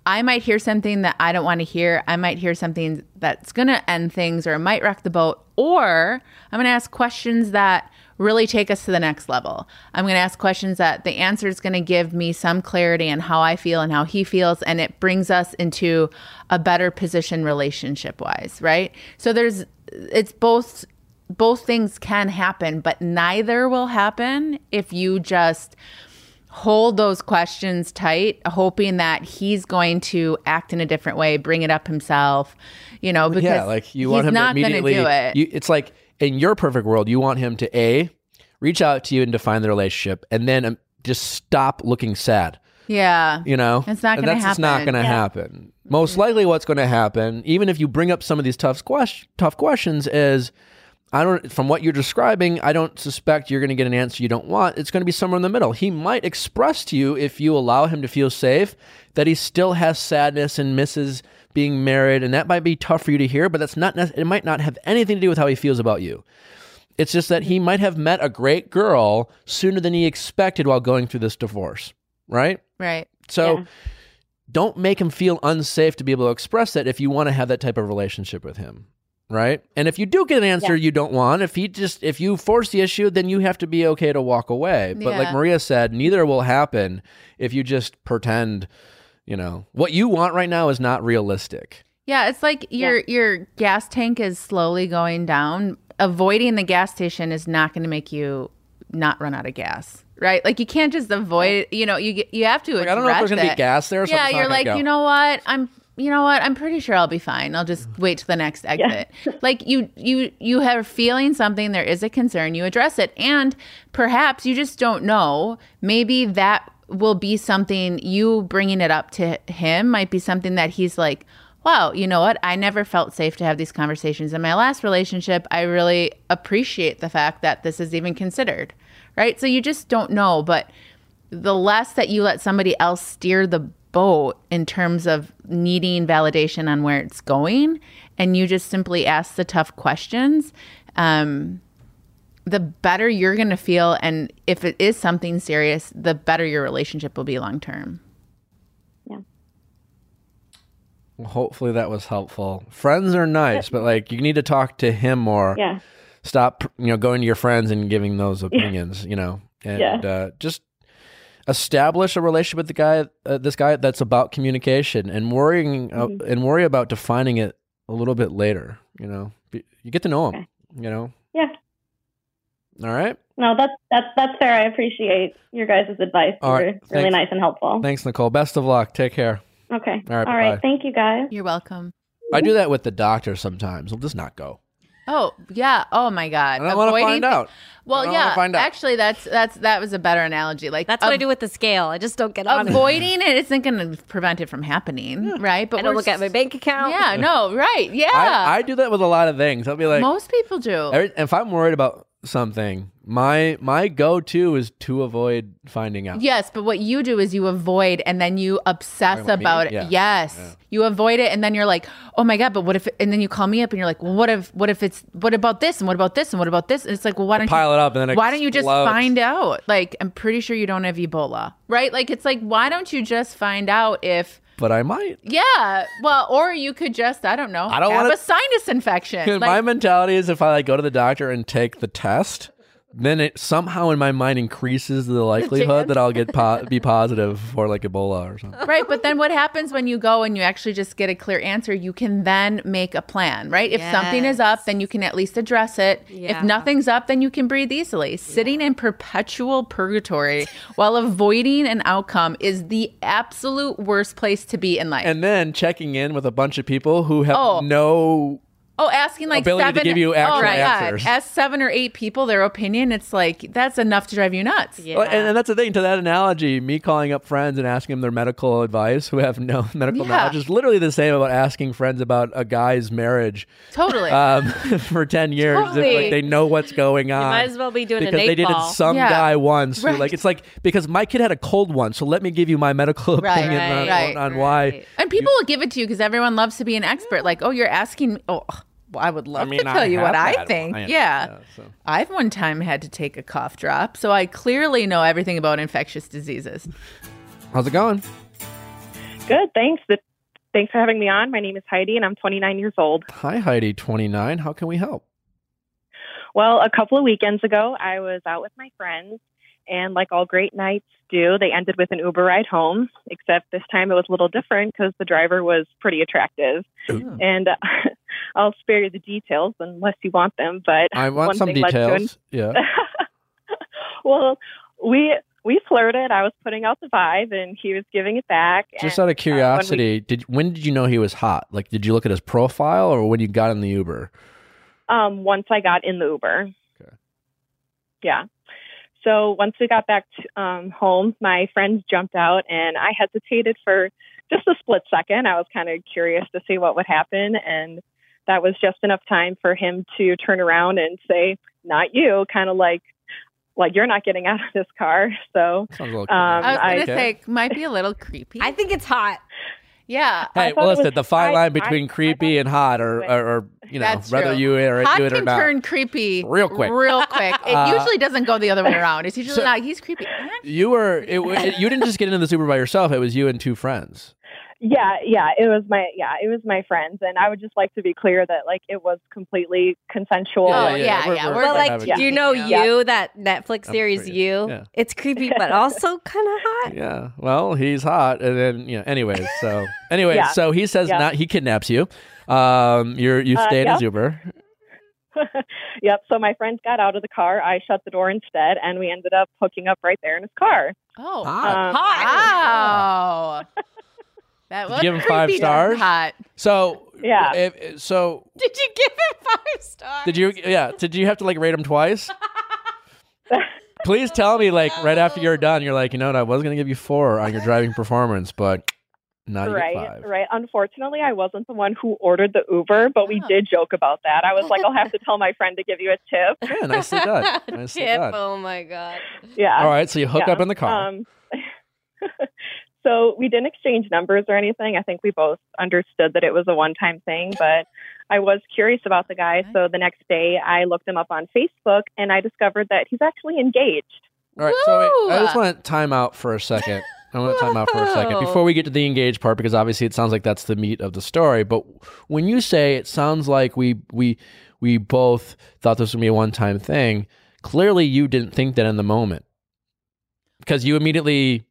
I might hear something that I don't want to hear. I might hear something that's going to end things or it might wreck the boat. Or I'm going to ask questions that really take us to the next level. I'm going to ask questions that the answer is going to give me some clarity on how I feel and how he feels. And it brings us into a better position relationship wise, right? So there's, it's both both things can happen, but neither will happen if you just hold those questions tight, hoping that he's going to act in a different way, bring it up himself, you know, because yeah like you want he's him to immediately do it. You, it's like in your perfect world you want him to a reach out to you and define the relationship and then um, just stop looking sad yeah. you know It's not gonna that's just not happen. going to Yeah. happen most likely what's going to happen even if you bring up some of these tough squash, tough questions is i don't from what you're describing i don't suspect you're going to get an answer you don't want it's going to be somewhere in the middle he might express to you if you allow him to feel safe that he still has sadness and misses being married and that might be tough for you to hear but that's not it might not have anything to do with how he feels about you it's just that he might have met a great girl sooner than he expected while going through this divorce right Right. so Yeah. don't make him feel unsafe to be able to express that if you want to have that type of relationship with him. Right? And if you do get an answer you don't want, if he just if you force the issue, then you have to be okay to walk away. But like Maria said, neither will happen if you just pretend, you know, what you want right now is not realistic. Yeah, it's like your your gas tank is slowly going down. Avoiding the gas station is not going to make you not run out of gas, right? Like you can't just avoid. You know, you get you have to. Like I don't know if there's address gonna be gas there. So yeah, it's you're gonna like, go. you know what? I'm you know what? I'm pretty sure I'll be fine. I'll just wait to the next exit. like you you you have a feeling something there is a concern, you address it. And perhaps you just don't know. Maybe that will be something you bringing it up to him might be something that he's like, "Wow, you know what? I never felt safe to have these conversations in my last relationship. I really appreciate the fact that this is even considered." Right? So you just don't know, but the less that you let somebody else steer the boat in terms of needing validation on where it's going and you just simply ask the tough questions um, the better you're going to feel and if it is something serious the better your relationship will be long term Yeah. Well, hopefully that was helpful. Friends are nice, but like you need to talk to him more. Yeah. stop you know going to your friends and giving those opinions you know and Yeah. uh, just establish a relationship with the guy uh, this guy that's about communication and worrying uh, Mm-hmm. and worry about defining it a little bit later you know Be- you get to know him Okay. you know Yeah. all right No, that's that's that's fair. I appreciate your guys' advice. All right, You're really thanks. nice and helpful. thanks nicole best of luck take care Okay. All right, All right. bye-bye. Thank you guys. you're welcome i do that with the doctor sometimes he'll just not go Oh yeah. Oh my God. I want to find thi- out. Well, I yeah. find out. Actually, that's that's that was a better analogy. Like That's what I do with the scale. I just don't get on it. Avoiding it isn't going to prevent it from happening, right? But I don't we're look at my bank account. Yeah. No. Right. Yeah. I, I do that with a lot of things. I'll be like, Most people do. every, if I'm worried about something, my my go to is to avoid finding out. Yes, but what you do is you avoid and then you obsess about about it. Yeah. Yes. You avoid it and then you're like, "Oh my god, but what if and then you call me up and you're like, "Well, what if what if it's what about this and what about this and what about this?" And it's like, "Well, why don't Pile you it up and then Why don't you just find out? Like, I'm pretty sure you don't have Ebola. Right? Like it's like, why don't you just find out if But I might. yeah, well, or you could just, I don't know, I don't have wanna- a sinus infection. my mentality is if I like go to the doctor and take the test, then it somehow in my mind increases the likelihood that I'll get po- be positive for like Ebola or something. right, but then what happens when you go and you actually just get a clear answer? You can then make a plan, right? If something is up, then you can at least address it. Yeah. If nothing's up, then you can breathe easily. Sitting in perpetual purgatory while avoiding an outcome is the absolute worst place to be in life. And then checking in with a bunch of people who have Oh. no Oh, asking like ability to seven, give you actual oh my answers. God. Ask seven or eight people their opinion. It's like that's enough to drive you nuts. Yeah. Well, and, and that's the thing to that analogy. Me calling up friends and asking them their medical advice who have no medical Yeah. knowledge is literally the same about asking friends about a guy's marriage Totally. um, for ten years. If, Totally. like they know what's going on. might as well be doing because an they did it some Yeah. guy once. who, Right. like it's like because my kid had a cold one, so let me give you my medical Right, opinion on, right, on, on right. why. And people will give it to you because everyone loves to be an expert. Like, oh, you're asking. Oh, well, I would love mean, to tell I you what I think. one. I- yeah. yeah, so. I've one time had to take a cough drop, so I clearly know everything about infectious diseases. How's it going? Good, thanks. Th- Thanks for having me on. My name is Heidi, and I'm 29 years old. Hi, Heidi, twenty nine. How can we help? Well, a couple of weekends ago, I was out with my friends, and like all great nights do, they ended with an Uber ride home, except this time it was a little different because the driver was pretty attractive. And uh, I'll spare you the details unless you want them, but I want some details. Yeah. well, we we flirted. I was putting out the vibe, and he was giving it back. Just and, out of uh, when we- curiosity, did when did you know he was hot? Like, did you look at his profile or when you got in the Uber? um, once I got in the Uber. Okay. Yeah. So once we got back to, um, home, my friends jumped out, and I hesitated for just a split second. I was kind of curious to see what would happen, and that was just enough time for him to turn around and say, "Not you," kind of like, like you're not getting out of this car. So Sounds a little Um, I was going to say, might be a little creepy. I think it's hot. yeah. Hey, well, it listen, was- the fine I- line between I creepy thought and hot, or, or, or you know, That's whether you are Hot do it or can not. turn creepy Real quick. Real quick. It Uh, usually doesn't go the other way around. It's usually so- not. He's creepy. You were, it, wa- you didn't just get into the Uber by yourself. It was you and two friends. Yeah, yeah, it was my yeah, it was my friends, and I would just like to be clear that like it was completely consensual. Oh, yeah, We're- yeah, we're- we're But we're like, having- do you know Yeah. you that Netflix series you? yeah. It's creepy, but also kind of hot. Yeah. Well, he's hot, and then you know. Anyways, so anyways, Yeah. so he says Yeah. not. He kidnaps you. Um, you're you Uh, stay in his yeah. Uber. yep. So my friends got out of the car. I shut the door instead, and we ended up hooking up right there in his car. Oh. Hot. Um, Wow. That was give him five stars? Hot. So Yeah. if- so Did you give him five stars? did you? Yeah. Did you have to like rate him twice? Please tell me, like, right after you're done, you're like, you know what? I was gonna give you four on your driving performance, but now you right, five. right. Unfortunately, I wasn't the one who ordered the Uber, but we Oh. did joke about that. I was like, I'll have to tell my friend to give you a tip. Yeah, nicely done. Nicely Tip. done. Oh my god. Yeah. All right, so you hook Yeah. up in the car. Um, so we didn't exchange numbers or anything. I think we both understood that it was a one time thing, but I was curious about the guy. So the next day I looked him up on Facebook and I discovered that he's actually engaged. All right, so wait, I just want to time out for a second. I want to time out for a second before we get to the engaged part because obviously it sounds like that's the meat of the story. But when you say it sounds like we we we both thought this would be a one time thing, clearly you didn't think that in the moment because you immediately.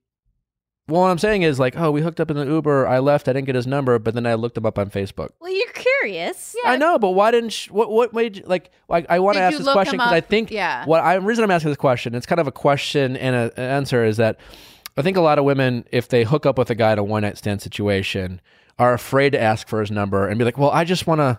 Well, what I'm saying is like, oh, we hooked up in the Uber. I left. I didn't get his number, but then I looked him up on Facebook. Well, you're curious. Yeah. I know, but why didn't? Sh- what what made you, like? I, I want to Did ask you this look question him because I up? think Yeah. what I reason I'm asking this question. It's kind of a question and a, an answer is that I think a lot of women, if they hook up with a guy in a one night stand situation, are afraid to ask for his number and be like, "Well, I just want to."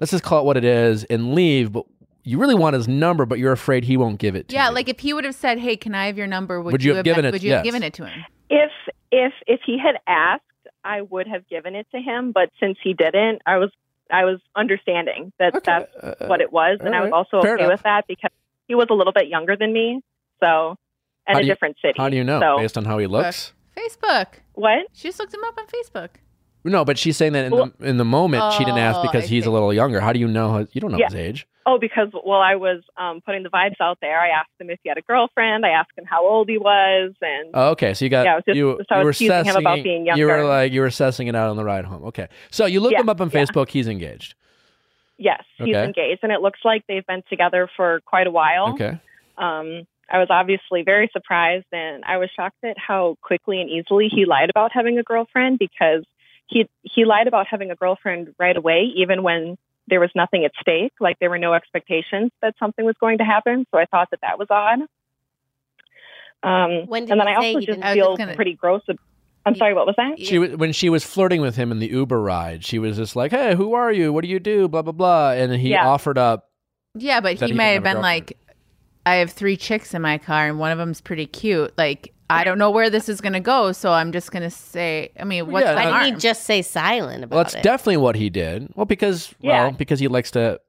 let's just call it what it is and leave. But you really want his number, but you're afraid he won't give it to Yeah, you. like if he would have said, "Hey, can I have your number?" Would, Would you have given it- Would you have yes. given it to him? If if if he had asked, I would have given it to him. But since he didn't, I was I was understanding that Okay, that's uh, what it was, and I was also Fair okay enough. with that because he was a little bit younger than me, so at How a you- different city. How do you know? So Based on how he looks? Facebook. what? She just looked him up on Facebook. No, but she's saying that in Well- the in the moment she didn't ask Oh, because I he's see. a little younger. How do you know? You don't know Yeah. his age. Oh, because while I was um, putting the vibes out there, I asked him if he had a girlfriend. I asked him how old he was, and Oh, okay, so you got Yeah, just- you, you were was teasing him about being You were like you were assessing it out on the ride home. Okay, so you look Yeah, him up on. Facebook. He's engaged. yes, he's engaged, and it looks like they've been together for quite a while. Okay, Um, I was obviously very surprised, and I was shocked at how quickly and easily he lied about having a girlfriend because he he lied about having a girlfriend right away, even when there was nothing at stake, like there were no expectations that something was going to happen. So I thought that that was odd. Um, When did and then I say also he just didn't- I was feel just gonna- pretty gross. ab- I'm sorry, what was that? she was when she was flirting with him in the Uber ride. She was just like, "Hey, who are you? What do you do?" Blah blah blah, and he Yeah. offered up. Yeah, but he he may have have a been like, I have three chicks in my car and one of them's pretty cute. Like, I don't know where this is going to go, so I'm just going to say, I mean, what's Yeah, the Why didn't he just say silent about it. Well, that's it? definitely what he did. Well, because Yeah. well, because he likes to.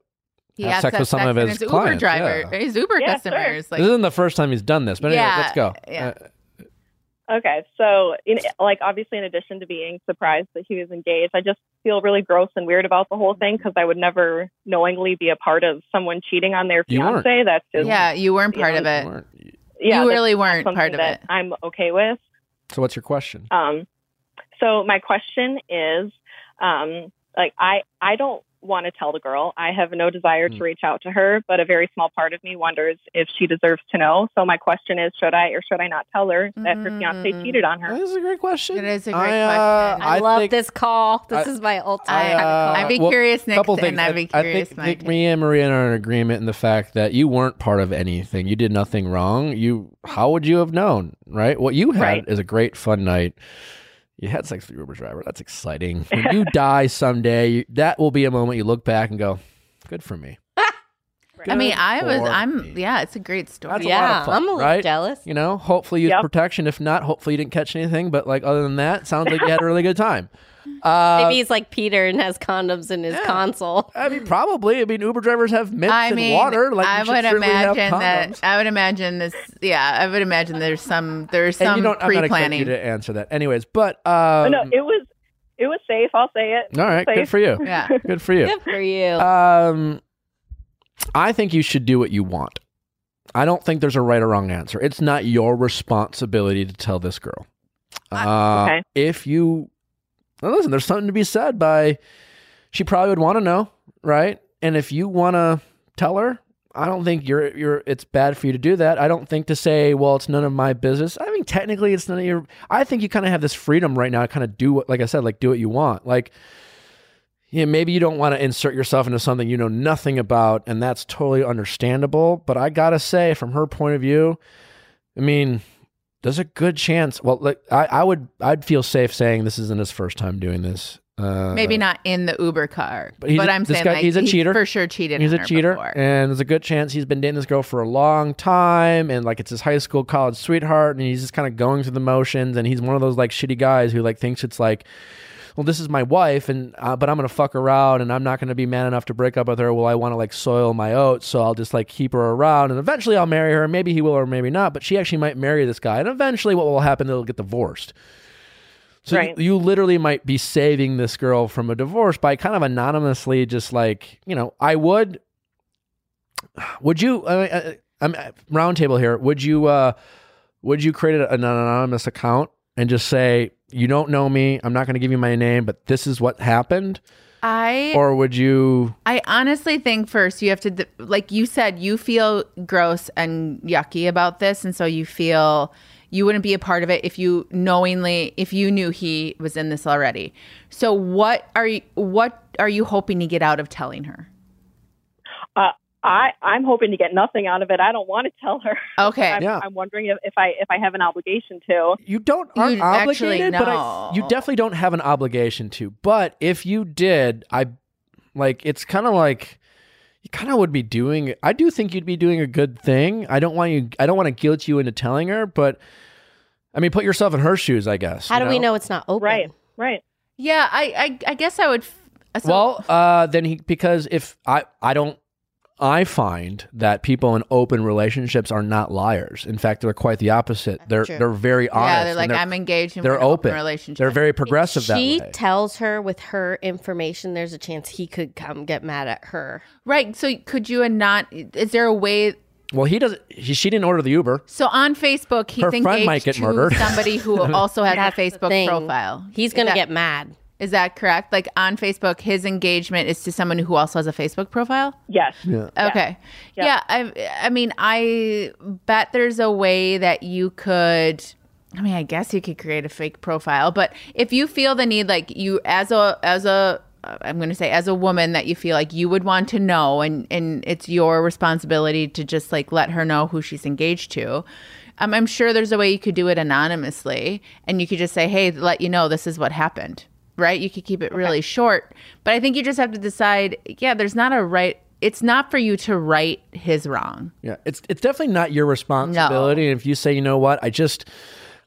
He have sex to with some of and his Uber clients, driver, yeah. his Uber Yeah, customers. Like, this isn't the first time he's done this, but anyway, Yeah, let's go. yeah. Uh, Okay, so in, like obviously, in addition to being surprised that he was engaged, I just feel really gross and weird about the whole thing because I would never knowingly be a part of someone cheating on their You fiance. That's just yeah, you weren't part Yeah, of it. Weren't- yeah, you really weren't something part of it. I'm okay with. So, what's your question? Um, so my question is, um, like I I don't want to tell the girl. I have no desire Hmm. to reach out to her, but a very small part of me wonders if she deserves to know. So my question is, should I or should I not tell her that her fiance Mm. cheated on her? This is a great question. It is a great I, uh, question. I, I love think- this call. This I- is my ultimate. I, I, uh, I'd be well, curious, Nick, couple and things. I'd be curious, I think, Mike. think me and Maria are in agreement in the fact that you weren't part of anything. You did nothing wrong. You, how would you have known, right? What you had Right. is a great fun night. You had sex with your Uber driver. That's exciting. When you die someday, you, that will be a moment you look back and go, "Good for me." I mean, I was, I'm, me. yeah, it's a great story. That's a lot yeah, of fun, I'm a little right? jealous. You know, hopefully you had Yep. protection. If not, hopefully you didn't catch anything. But like other than that, sounds like you had a really good time. Uh, Maybe he's like Peter and has condoms in his yeah. console. I mean, probably. I mean, Uber drivers have mints I and water. Like I would imagine that. I would imagine this. Yeah, I would imagine there's some there's and some you don't. I'm not you pre-planning. to answer that, anyways. But um, no, it was it was safe. I'll say it. all right, good for you. Yeah. Good for you. Good for you. Um, I think you should do what you want. I don't think there's a right or wrong answer. It's not your responsibility to tell this girl. Uh, Okay. If you well, listen, there's something to be said by. She probably would want to know, right? And if you want to tell her, I don't think you're you're. It's bad for you to do that. I don't think to say, well, it's none of my business. I mean, technically, it's none of your. I think you kind of have this freedom right now to kind of do what, like I said, like do what you want. Like, yeah, maybe you don't want to insert yourself into something you know nothing about, and that's totally understandable. But I gotta say, from her point of view, I mean, there's a good chance. Well, like I, I would, I'd feel safe saying this isn't his first time doing this. Uh, Maybe not in the Uber car, But but, he's I'm saying guy- like, he's a cheater. for sure cheated. He's a cheater, before. and there's a good chance he's been dating this girl for a long time, and like it's his high school, college sweetheart, and he's just kind of going through the motions, and he's one of those like shitty guys who like thinks it's like, well, this is my wife, and uh, but I'm gonna fuck her out, and I'm not gonna be man enough to break up with her. Well, I want to like soil my oats, so I'll just like keep her around, and eventually I'll marry her. Maybe he will, or maybe not, but she actually might marry this guy, and eventually what will happen? They'll get divorced. So Right. you, you literally might be saving this girl from a divorce by kind of anonymously, just like you know, I would. Would you? I mean, uh, I'm uh, roundtable here. Would you? uh Would you create an anonymous account and just say you don't know me? I'm not going to give you my name, but this is what happened. I Or would you? I honestly think first you have to, like you said, you feel gross and yucky about this. And so you feel you wouldn't be a part of it if you knowingly, if you knew he was in this already. So what are you, what are you hoping to get out of telling her? Uh, I I'm hoping to get nothing out of it. I don't want to tell her. Okay. I'm, Yeah. I'm wondering if, if I if I have an obligation to. You don't aren't You actually obligated, but I, you definitely don't have an obligation to. But if you did, I Like it's kind of like you kind of would be doing. I do think you'd be doing a good thing. I don't want you. I don't want to guilt you into telling her, but I mean, put yourself in her shoes. I guess. How you do we know it's not open? Right. Right. Yeah, I, I, I guess I would. f- So, well, uh, then he because if I I don't I find that people in open relationships are not liars. In fact, they're quite the opposite. They're true. they're very honest. yeah, they're and like, I'm engaged. And they're we're an open. relationship. They're very progressive that she way. tells her with her information, there's a chance he could come get mad at her. right. So could you and not? Is there a way? well, he doesn't. He, she didn't order the Uber. So on Facebook, he's Her friend engaged might get to murdered. somebody who also has a Facebook profile. He's gonna that- get mad. Is that correct? Like on Facebook, his engagement is to someone who also has a Facebook profile. Yes. Okay. Yeah. I I mean, I bet there's a way that you could I mean, I guess you could create a fake profile, but if you feel the need like you as a as a I'm going to say as a woman that you feel like you would want to know and and it's your responsibility to just like let her know who she's engaged to. Um, I'm sure there's a way you could do it anonymously and you could just say, "Hey, let you know this is what happened." Right? You could keep it really short, but I think you just have to decide, yeah, there's not a right it's not for you to right his wrong. Yeah, it's it's definitely not your responsibility. And if you say, you know what, I just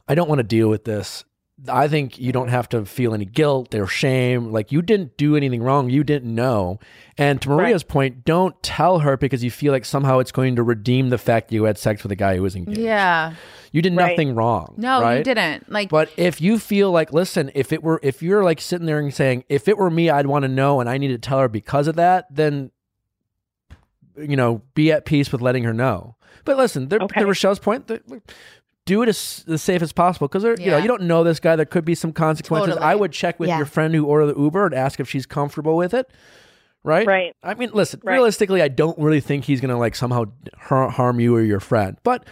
I don't want to deal with this. I think you don't have to feel any guilt or shame. Like you didn't do anything wrong. You didn't know. And to Maria's point, don't tell her because you feel like somehow it's going to redeem the fact you had sex with a guy who was engaged. Yeah. You did Right. nothing wrong. No, you didn't. Like But if you feel like, listen, if it were, if you're like sitting there and saying, if it were me, I'd want to know, and I need to tell her because of that, then, you know, be at peace with letting her know. But listen, there, Okay. to Rochelle's point, do it as, as safe as possible because you know Yeah. you don't know this guy. There could be some consequences. Totally. I would check with Yeah. your friend who ordered the Uber and ask if she's comfortable with it. Right. Right. I mean, listen. Right. Realistically, I don't really think he's going to like somehow har- harm you or your friend, but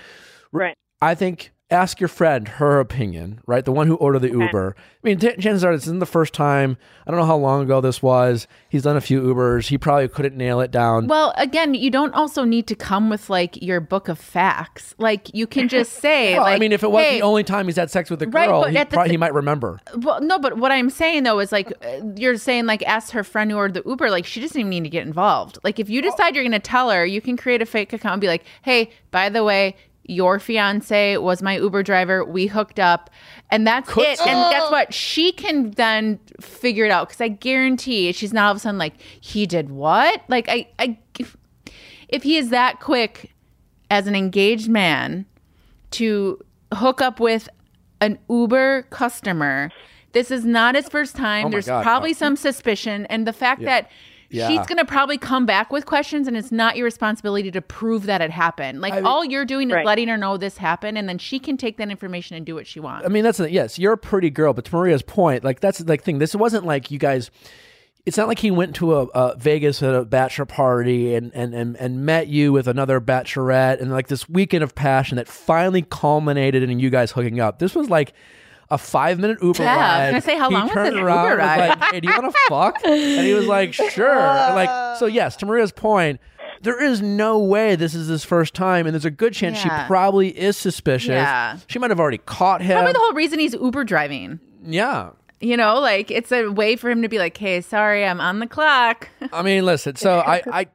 Right. I think ask your friend her opinion, right? The one who ordered the Uber. I mean, t- chances are this isn't the first time. I don't know how long ago this was. He's done a few Ubers. He probably couldn't nail it down. well, again, you don't also need to come with like your book of facts. Like you can just say Well, like I mean, if it was hey, the only time he's had sex with a girl, but he, the he might remember. Well, no, but what I'm saying though is like uh, you're saying like ask her friend who ordered the Uber. Like she doesn't even need to get involved. Like if you decide you're going to tell her, you can create a fake account and be like, "Hey, by the way." Your fiance was my Uber driver. We hooked up, and that's it. And guess oh. what? She can then figure it out because I guarantee she's not all of a sudden like he did what? Like I, I, if, if he is that quick as an engaged man to hook up with an Uber customer. This is not his first time. Oh There's God. probably Oh. some suspicion. And the fact that Yeah. she's going to probably come back with questions, and it's not your responsibility to prove that it happened. Like, all you're doing is Right. letting her know this happened, and then she can take that information and do what she wants. I mean, that's a, yes, you're a pretty girl, but to Maria's point, like that's the thing. This wasn't like you guys. It's not like he went to a, a Vegas at a bachelor party and, and and and met you with another bachelorette and like this weekend of passion that finally culminated in you guys hooking up. This was like a five minute Uber Yeah, I was gonna say, how he long was turned this around Uber and was ride? like, "Hey, do you want to fuck?" And he was like, "Sure." And like so, yes. To Maria's point. There is no way this is his first time, and there's a good chance Yeah. she probably is suspicious. Yeah. She might have already caught him. Probably the whole reason he's Uber driving. yeah. You know, like it's a way for him to be like, "Hey, sorry, I'm on the clock." I mean, listen. So I, I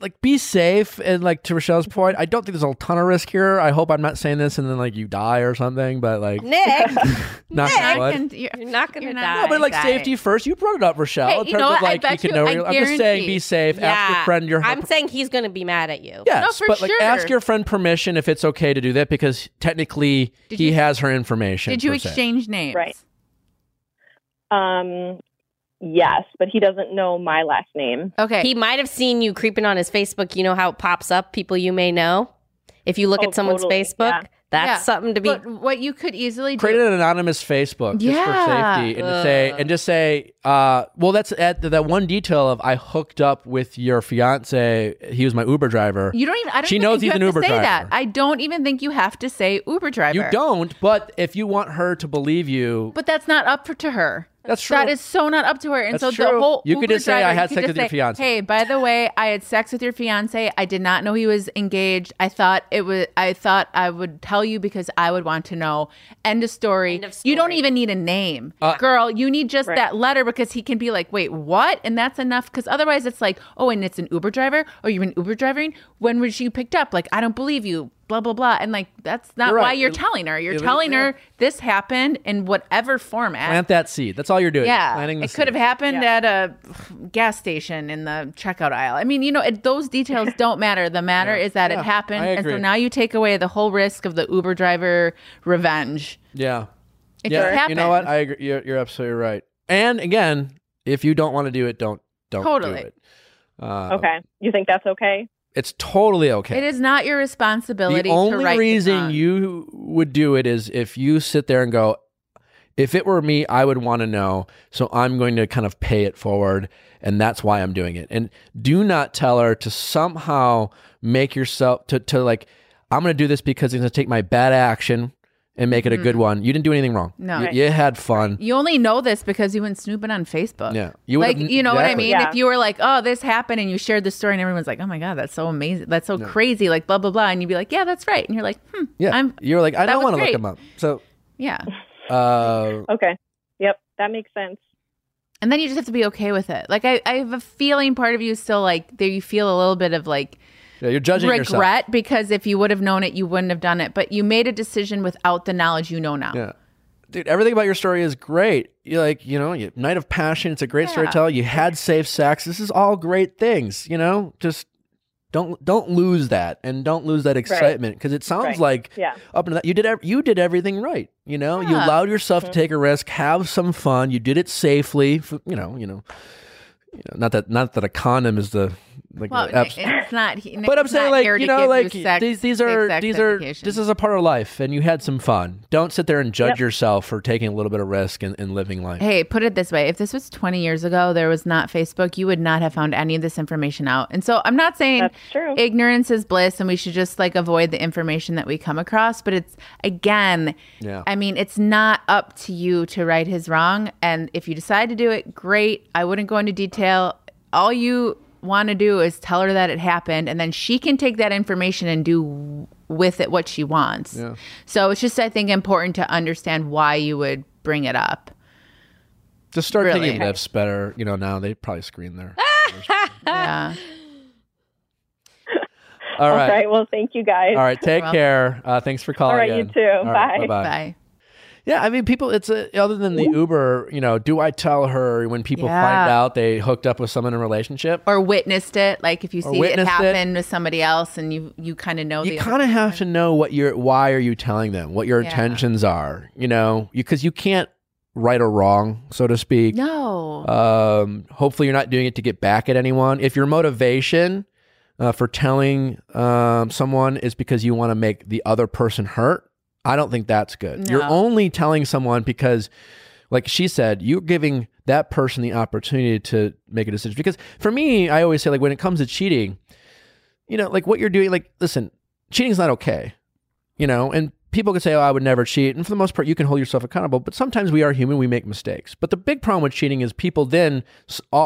like be safe, and like to Rochelle's point, I don't think there's a ton of risk here. I hope I'm not saying this and then like you die or something, but like Nick, not Not what. con- you're, you're not gonna You're not- die. No, but like die. safety first. You brought it up, Rochelle. Hey, in you terms know of what? I like bet you you- can know. I your- I'm just saying, be safe. Ask your friend your. I'm saying he's gonna be mad at you. Yes, No, for but like ask your friend permission if it's okay to do that because technically Did he you- has her information. Did you per se. exchange names? Right. Um, yes, but he doesn't know my last name. Okay. He might have seen you creeping on his Facebook. You know how it pops up people you may know. If you look Oh, at someone's totally, Facebook, yeah. that's Yeah. something to be. But what you could easily do. create an anonymous Facebook just Yeah. for safety and to say and just say, uh, well, that's at that one detail of I hooked up with your fiance. He was my Uber driver. You don't even. I don't She even knows think you he's an have Uber to say driver. that. I don't even think you have to say Uber driver. You don't, but if you want her to believe you, But that's not up for, to her. That's true. That is so not up to her. And That's so true. the whole You could Uber just say, "I driver, had sex just with your fiance." Hey, by the way, I had sex with your fiance. I did not know he was engaged. I thought it was. I thought I would tell you because I would want to know. End of story. End of You don't even need a name, Uh, girl. You need just Right. that letter because he can be like, wait, what? And that's enough. Because otherwise, it's like, oh, and it's an Uber driver. Oh, you've been Uber driving. When was you picked up? Like, I don't believe you. Blah blah blah. And like, that's not You're why right. you're It- telling her. You're it- telling yeah. her this happened in whatever format. Plant that seed. That's all you're doing. Yeah, Planting the it could have seed. happened at a gas station in the checkout aisle. I mean, you know, it, those details don't matter. The matter is that Yeah, it happened, and so now you take away the whole risk of the Uber driver revenge. Yeah. It yeah. just You know what? I agree. You're, you're absolutely right. And again, if you don't want to do it, don't don't Totally. do it. Uh, Okay. You think that's okay? It's totally okay. It is not your responsibility. the only reason you would do it is if you sit there and go, if it were me, I would want to know. So I'm going to kind of pay it forward. And that's why I'm doing it. And do not tell her to somehow make yourself to, to like, I'm going to do this because it's going to take my bad action and make it a good one. You didn't do anything wrong. No. You, Right. you had fun. You only know this because you went snooping on Facebook. Yeah. You like would've- you know what I exactly. mean. Yeah. If you were like, "Oh, this happened," and you shared the story, and everyone's like, "Oh my god, that's so amazing, that's so crazy," like blah blah blah, and you'd be like, "Yeah, that's right," and you're like, "Hmm, Yeah. I'm You're like, I that don't was want to look great. them up. So, yeah." uh, Okay. Yep. That makes sense. And then you just have to be okay with it. Like I, I have a feeling part of you is still like there you feel a little bit of like yeah, you're judging yourself. regret because if you would have known it, you wouldn't have done it. But you made a decision without the knowledge you know now. Yeah. Dude, everything about your story is great. You like, you know, you, night of passion. It's a great story to tell. You had safe sex. This is all great things. You know, just don't don't lose that and don't lose that excitement because it sounds Right. like Yeah. up to that you did ev- you did everything right. You know, you Yeah. allowed yourself to mm-hmm. take a risk, have some fun. You did it safely. f- You know, you know, you know, not that not that a condom is the like Well, the abs- it's not. he- but I'm Nick's saying like you know give like sex- these these are these are education. this is a part of life and you had some fun. Don't sit there and judge Yep. yourself for taking a little bit of risk and, and living life. Hey, put it this way: if this was 20 years ago, there was not Facebook, you would not have found any of this information out. And so, I'm not saying ignorance is bliss, and we should just like avoid the information that we come across. But it's again, Yeah. I mean, it's not up to you to right his wrong. And if you decide to do it, great. I wouldn't go into detail. All you want to do is tell her that it happened, and then she can take that information and do with it what she wants. Yeah. So it's just, I think, important to understand why you would bring it up. Just start Really? taking Lyfts better. You know, now they probably screen there. Yeah. All All right. right. Well, thank you guys. All right. Take Well- care. Uh, thanks for calling. All right, you too. All right, Bye. bye-bye. Bye. Yeah, I mean, people. It's a, other than the Uber. You know, do I tell her when people Yeah. find out they hooked up with someone in a relationship? Or witnessed it, like if you see it witnessed it. happen with somebody else, and you you kind of know you kind of have to know what your why are you telling them what your Yeah. intentions are you know because you, can't right or wrong so to speak no. um, hopefully you're not doing it to get back at anyone if your motivation uh, for telling um, someone is because you want to make the other person hurt i don't think that's good you're only telling someone because like she said you're giving that person the opportunity to make a decision because for me i always say like when it comes to cheating you know, like what you're doing, like, listen, cheating's not okay, you know, and people can say, oh, I would never cheat. And for the most part, you can hold yourself accountable. But sometimes we are human, we make mistakes. But the big problem with cheating is people then,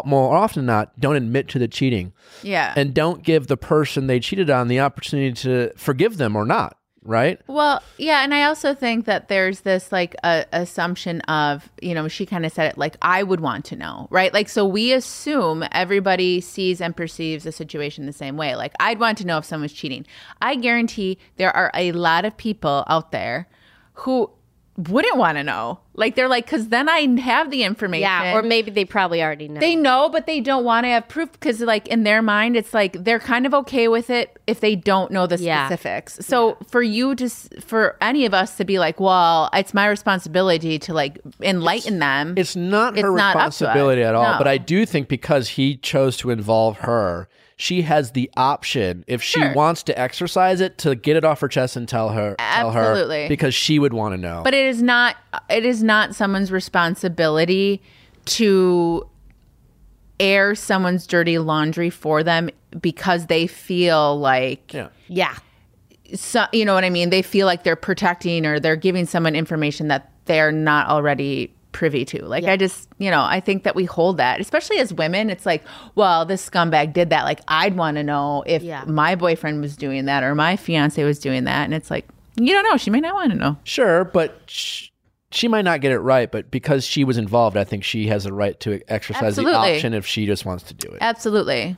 more often than not, don't admit to the cheating yeah. and don't give the person they cheated on the opportunity to forgive them or not, right? Well, yeah, and I also think that there's this like a assumption of, you know, she kind of said it like I would want to know, right? Like so we assume everybody sees and perceives a situation the same way. Like I'd want to know if someone's cheating. I guarantee there are a lot of people out there who wouldn't want to know. Like they're like cuz then I have the information. Yeah, or maybe they probably already know. They know, but they don't want to have proof because, like, in their mind, it's like they're kind of okay with it if they don't know the Yeah. specifics. So, for you to, for any of us to be like, well, it's my responsibility to like enlighten them. It's not It's her not up to us. responsibility at all. No. But I do think because he chose to involve her, she has the option if she wants to exercise it to get it off her chest and tell her tell her because she would want to know. but it is not. It is not someone's responsibility to air someone's dirty laundry for them because they feel like yeah. yeah. so, you know what I mean? They feel like they're protecting or they're giving someone information that they're not already privy to. Like I just, you know, I think that we hold that, especially as women. It's like, well, this scumbag did that. Like I'd want to know if Yeah. my boyfriend was doing that or my fiance was doing that, and it's like you don't know. She may not want to know. Sure, but sh- she might not get it right. But because she was involved, I think she has a right to exercise the option if she just wants to do it. Absolutely.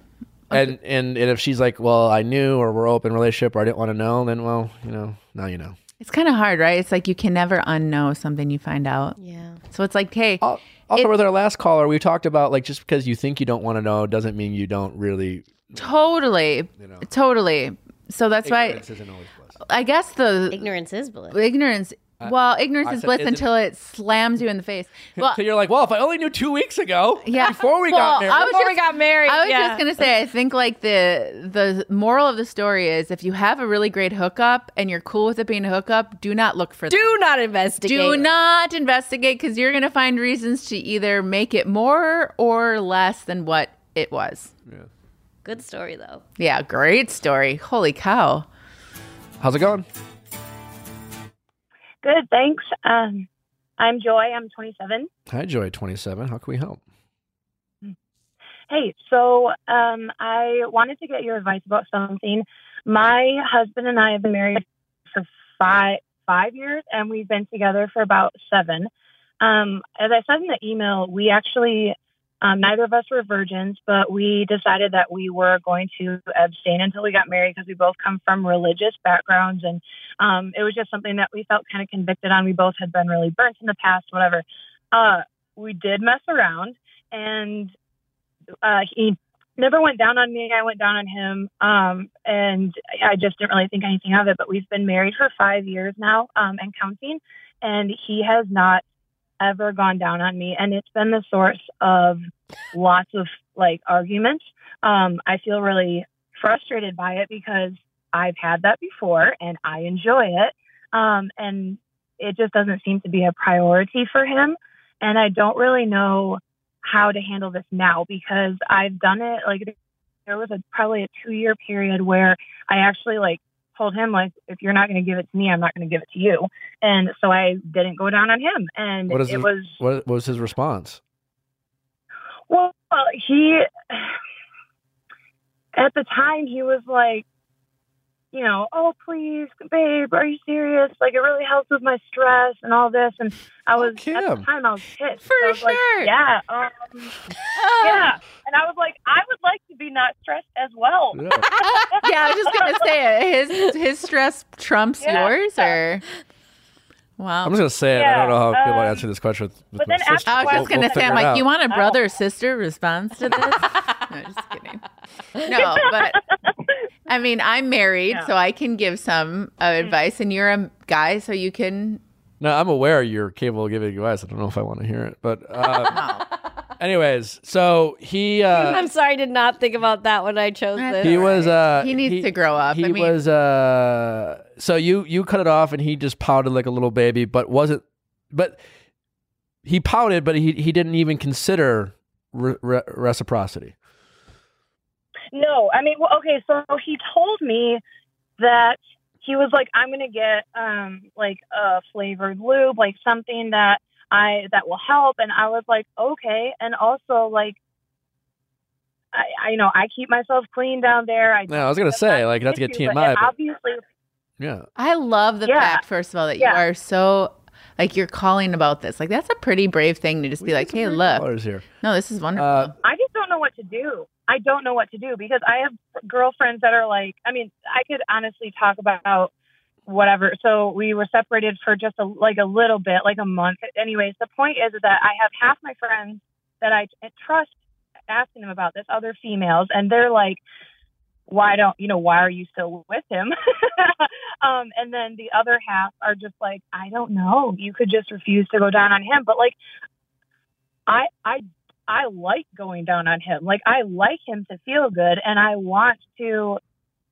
And, and and if she's like, well, I knew, or we're open relationship, or I didn't want to know, then well, you know, now you know. It's kind of hard, right? It's like you can never unknow something you find out. Yeah. So it's like, hey, Al- Also, It- with our last caller, we talked about like just because you think you don't want to know doesn't mean you don't really. totally, know. totally. So that's why Ignorance isn't always bliss. I guess the Ignorance is bliss. ignorance. Well, ignorance I is said bliss isn't- until it slams you in the face. Well, So you're like, well, if I only knew two weeks ago, Yeah. before we Well, got married, I was Before we just- got married. I was yeah. just gonna say, I think like the the moral of the story is if you have a really great hookup and you're cool with it being a hookup, do not look for Do not investigate. do not investigate because you're gonna find reasons to either make it more or less than what it was. Yeah. Good story though. Yeah, great story. Holy cow. how's it going? Good, thanks. Um, I'm Joy. I'm 27. Hi, Joy, 27. How can we help? Hey, so um, I wanted to get your advice about something. My husband and I have been married for five five years, and we've been together for about seven. Um, as I said in the email, we actually um, neither of us were virgins, but we decided that we were going to abstain until we got married because we both come from religious backgrounds, and um, it was just something that we felt kind of convicted on. We both had been really burnt in the past, whatever. Uh, we did mess around, and uh, he never went down on me. I went down on him. Um, and I just didn't really think anything of it. But we've been married for five years now um, and counting. And he has not ever gone down on me. And it's been the source of lots of like arguments. Um, I feel really frustrated by it because I've had that before and I enjoy it. Um, and it just doesn't seem to be a priority for him. And I don't really know how to handle this now because I've done it like there was a probably a two year period where I actually like told him like if you're not going to give it to me I'm not going to give it to you and so I didn't go down on him and What is it his- was What, what was his response? Well he at the time he was like you know oh please babe are you serious like it really helps with my stress and all this and I was Fuck at the time I was pissed For I was like, sure. yeah um, yeah. And I was like, I would like to be not stressed as well. Yeah. yeah, I was just gonna say it. His his stress trumps Yeah. yours or Wow. I'm just gonna say it. I don't know how Yeah, people um, answer this question with, with but my then after- sister. I was We'll- just gonna we'll say, I'm like, out. you want a brother sister response to this? no, just kidding. No, but I mean, I'm married, Yeah. so I can give some uh, advice, and you're a guy, so you can. No, I'm aware you're capable of giving advice. I don't know if I want to hear it, but uh, anyways, so he uh, I'm sorry, I did not think about that when I chose this. he was uh, He needs to grow up. He I mean- was uh, so you you cut it off and he just pouted like a little baby, but wasn't. But he pouted, but he he didn't even consider re- re- reciprocity. No, I mean, well, okay, so he told me that he was like, I'm gonna get um like a flavored lube, like something that I that will help, and I was like, okay, and also like. I, I you know I keep myself clean down there. I No, I was gonna say like not to get issue, but TMI, but obviously yeah, I love the Yeah. fact, first of all, that Yeah. you are so like you're calling about this. Like that's a pretty brave thing to just be like, hey, look, Callers here. no, this is wonderful. Uh, I just don't know what to do. I don't know what to do because I have girlfriends that are like, I mean, I could honestly talk about whatever. So we were separated for just a, like a little bit, like a month. Anyways, the point is that I have half my friends that I trust asking them about this, other females, and they're like, why don't you know why are you still with him um and then the other half are just like i don't know you could just refuse to go down on him but like i i i like going down on him like i like him to feel good and i want to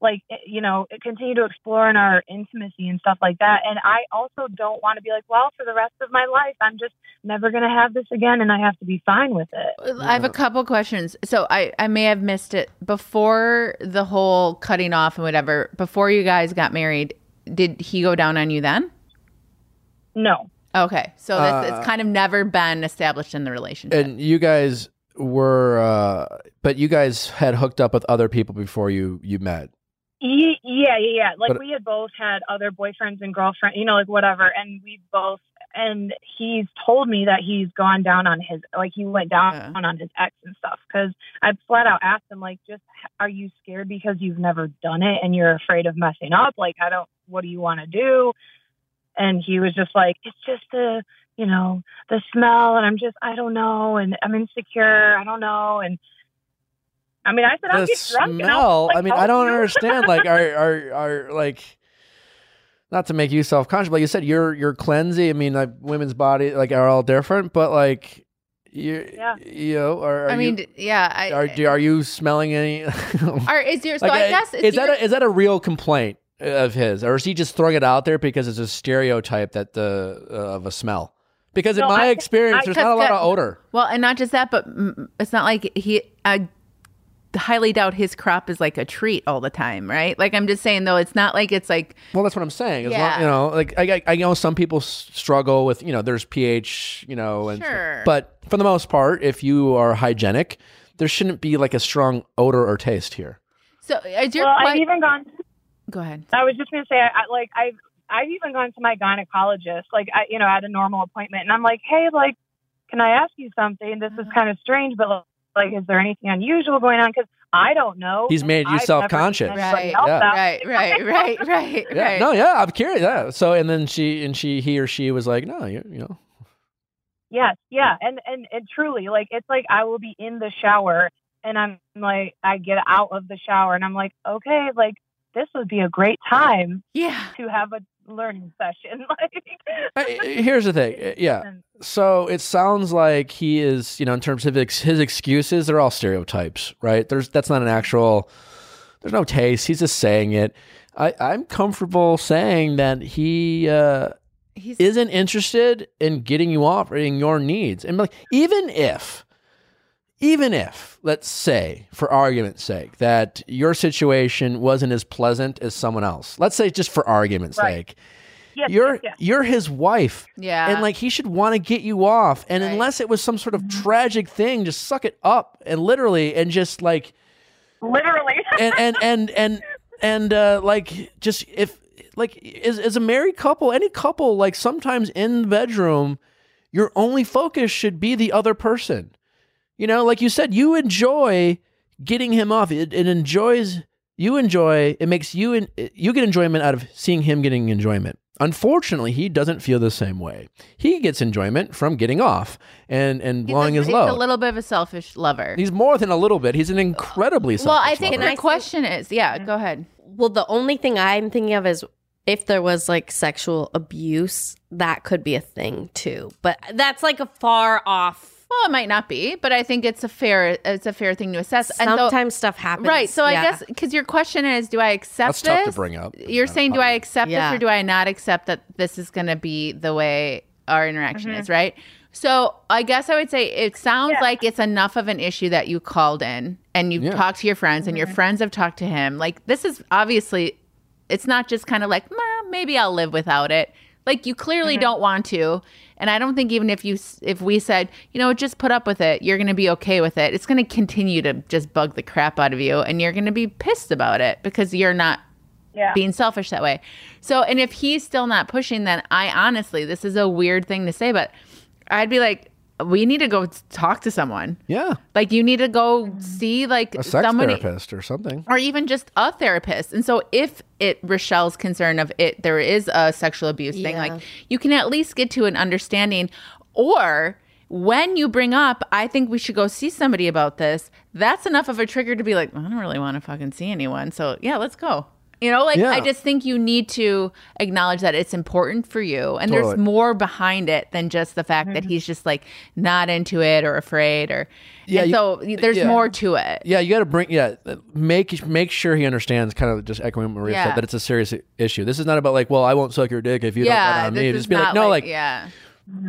like eh, you know continue to explore in our intimacy and stuff like that and i also don't want to be like well for the rest of my life i'm just never going to have this again and i have to be fine with it I have a couple questions. So I, I may have missed it before the whole cutting off and whatever. Before you guys got married, did he go down on you then? no Okay, so this, Uh, it's kind of never been established in the relationship. And you guys were, uh, but you guys had hooked up with other people before you you met. Ye- Yeah, yeah, yeah. Like But- we had both had other boyfriends and girlfriends, you know, like whatever. And we both, and he's told me that he's gone down on his, like he went down Yeah. on his ex and stuff. Cause I flat out asked him, like, just are you scared because you've never done it and you're afraid of messing up? Like, I don't, what do you want to do? And he was just like, it's just the, you know, the smell. And I'm just, I don't know. And I'm insecure. I don't know. And I mean, I said, I'll the get drunk. and I'll, smell. like, I mean, I don't you. understand. Like, are are are like. Not to make you self conscious, but you said you're you're cleansy. I mean, like women's body like are all different, but like you Yeah. you know, are, are I mean, you, yeah. I, are do- are you smelling any? are, is your so Like, I guess it's is that your- a, is that a real complaint of his, or is he just throwing it out there because it's a stereotype that the uh, of a smell? Because in No, my I- experience, I- there's not a lot of odor. well, and not just that, but it's not like he. I highly doubt his crop is like a treat all the time, right? Like I'm just saying though, it's not like it's like Well, that's what I'm saying. As Yeah. long, you know, like I, I- I know some people struggle with, you know, there's pH, you know, and Sure. but for the most part, if you are hygienic, there shouldn't be like a strong odor or taste here. so. Uh, is your Well, que- I've even gone. go ahead? I was just gonna say, I, I like I've I've even gone to my gynecologist, like I, you know, at a normal appointment, and I'm like, hey, like, can I ask you something? This is uh-huh. kind of strange, but like, is there anything unusual going on? Because I don't know. He's made you I've self-conscious. Right, yeah. that Right, right, right, right, Yeah, right. no, yeah, I'm curious. Yeah. So, and then she and she, he or she was like, no, you, you know, Yes, yeah, and, and and truly, like it's like I will be in the shower and I'm like I get out of the shower and I'm like, okay, like this would be a great time Yeah. to have a learning session. like, here's the thing. Uh, Yeah. So it sounds like he is, you know, in terms of ex- his excuses, they're all stereotypes, right? There's that's not an actual. There's no taste. He's just saying it. I, I'm comfortable saying that he uh, He's isn't interested in getting you off or in your needs, and like even if, even if, let's say, for argument's sake, that your situation wasn't as pleasant as someone else. Let's say just for argument's Right. sake, yes, you're yes, yes. you're his wife yeah. and like he should want to get you off and Right. unless it was some sort of tragic thing just suck it up and literally and just like literally. and and and and and uh like just if like as, as a married couple any couple like sometimes in the bedroom your only focus should be the other person you know like you said you enjoy getting him off it, it enjoys you enjoy it makes you in, you get enjoyment out of seeing him getting enjoyment unfortunately he doesn't feel the same way he gets enjoyment from getting off and and He's blowing a, his he's load a little bit of a selfish lover. he's more than a little bit he's an incredibly well, I think lover. the question is, yeah, mm-hmm. go ahead. Well, the only thing I'm thinking of is if there was like sexual abuse, that could be a thing too. But that's like a far off. Well, it might not be, but I think it's a fair it's a fair thing to assess. And though- Sometimes stuff happens. right. So I Yeah. guess because your question is, do I accept That's this? tough to bring up. You're saying, do I accept Yeah. this or do I not accept that this is going to be the way our interaction mm-hmm. is? Right. So I guess I would say it sounds like it's enough of an issue that you called in and you've Yeah. talked to your friends and your mm-hmm. friends have talked to him. Like this is obviously, it's not just kind of like, "Meh, maybe I'll live without it. Like you clearly mm-hmm. don't want to, and I don't think even if you if we said you know just put up with it, you're going to be okay with it. It's going to continue to just bug the crap out of you, and you're going to be pissed about it because you're not Yeah. being selfish that way. So, and if he's still not pushing, then I honestly, this is a weird thing to say, but I'd be like, we need to go talk to someone. yeah Like you need to go see like a sex somebody therapist or something or even just a therapist. And so if it Rochelle's concern of it there is a sexual abuse thing, like you can at least get to an understanding or when you bring up, I think we should go see somebody about this, that's enough of a trigger to be like, I don't really want to fucking see anyone. So yeah, let's go. You know, like Yeah. I just think you need to acknowledge that it's important for you. And there's more behind it than just the fact that he's just like not into it or afraid or Yeah, and you- so there's yeah. more to it. Yeah, you got to bring. Yeah, make make sure he understands. Kind of just echoing what Maria Yeah. said that it's a serious issue. This is not about like, well, I won't suck your dick if you yeah, don't get on me. Just be like, no, like, yeah.